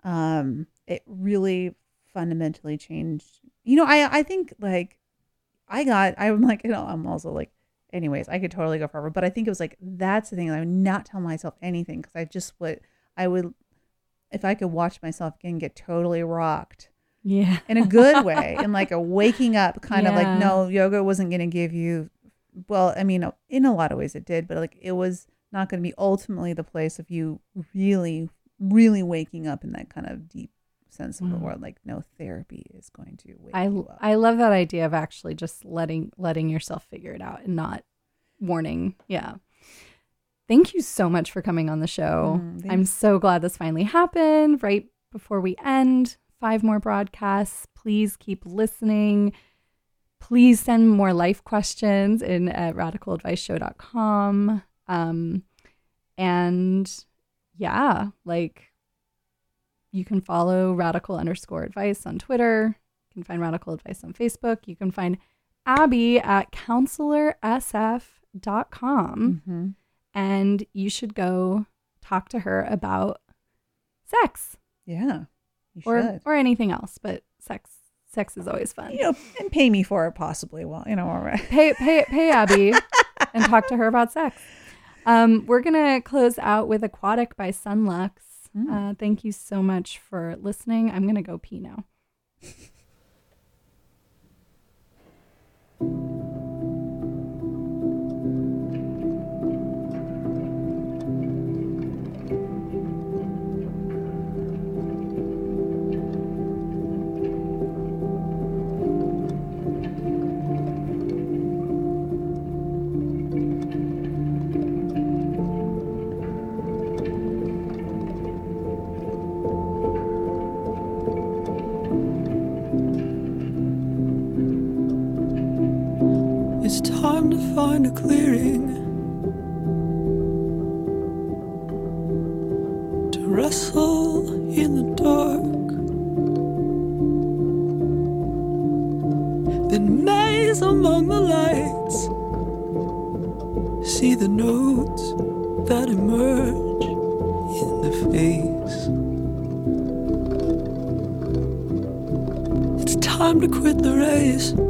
um it really fundamentally changed. You know i i think like i got i'm like you know i'm also like anyways i could totally go forever but i think it was like that's the thing i would not tell myself anything because i just would i would if i could watch myself again get totally rocked yeah in a good <laughs> way in like a waking up kind of like no yoga wasn't going to give you well i mean in a lot of ways it did but like it was not going to be ultimately the place of you really really waking up in that kind of deep sense of the mm. word. Like no therapy is going to wake I you up. I love that idea of actually just letting letting yourself figure it out and not warning. Yeah. Thank you so much for coming on the show. Mm, I'm so glad this finally happened right before we end. Five more broadcasts. Please keep listening. Please send more life questions in at radicaladviceshow.com. Um, and yeah, like you can follow radical underscore advice on Twitter. You can find radical advice on Facebook. You can find Abby at counselorsf.com. Mhm. And you should go talk to her about sex Yeah, you or should. or anything else, but sex sex is always fun. You know, and pay me for it possibly. Well, you know, all right. pay pay pay Abby <laughs> and talk to her about sex. Um, we're gonna close out with "Aquatic" by Sunlux. Uh, thank you so much for listening. I'm gonna go pee now. <laughs> find a clearing to wrestle in the dark. Then maze among the lights, see the notes that emerge in the face. It's time to quit the race.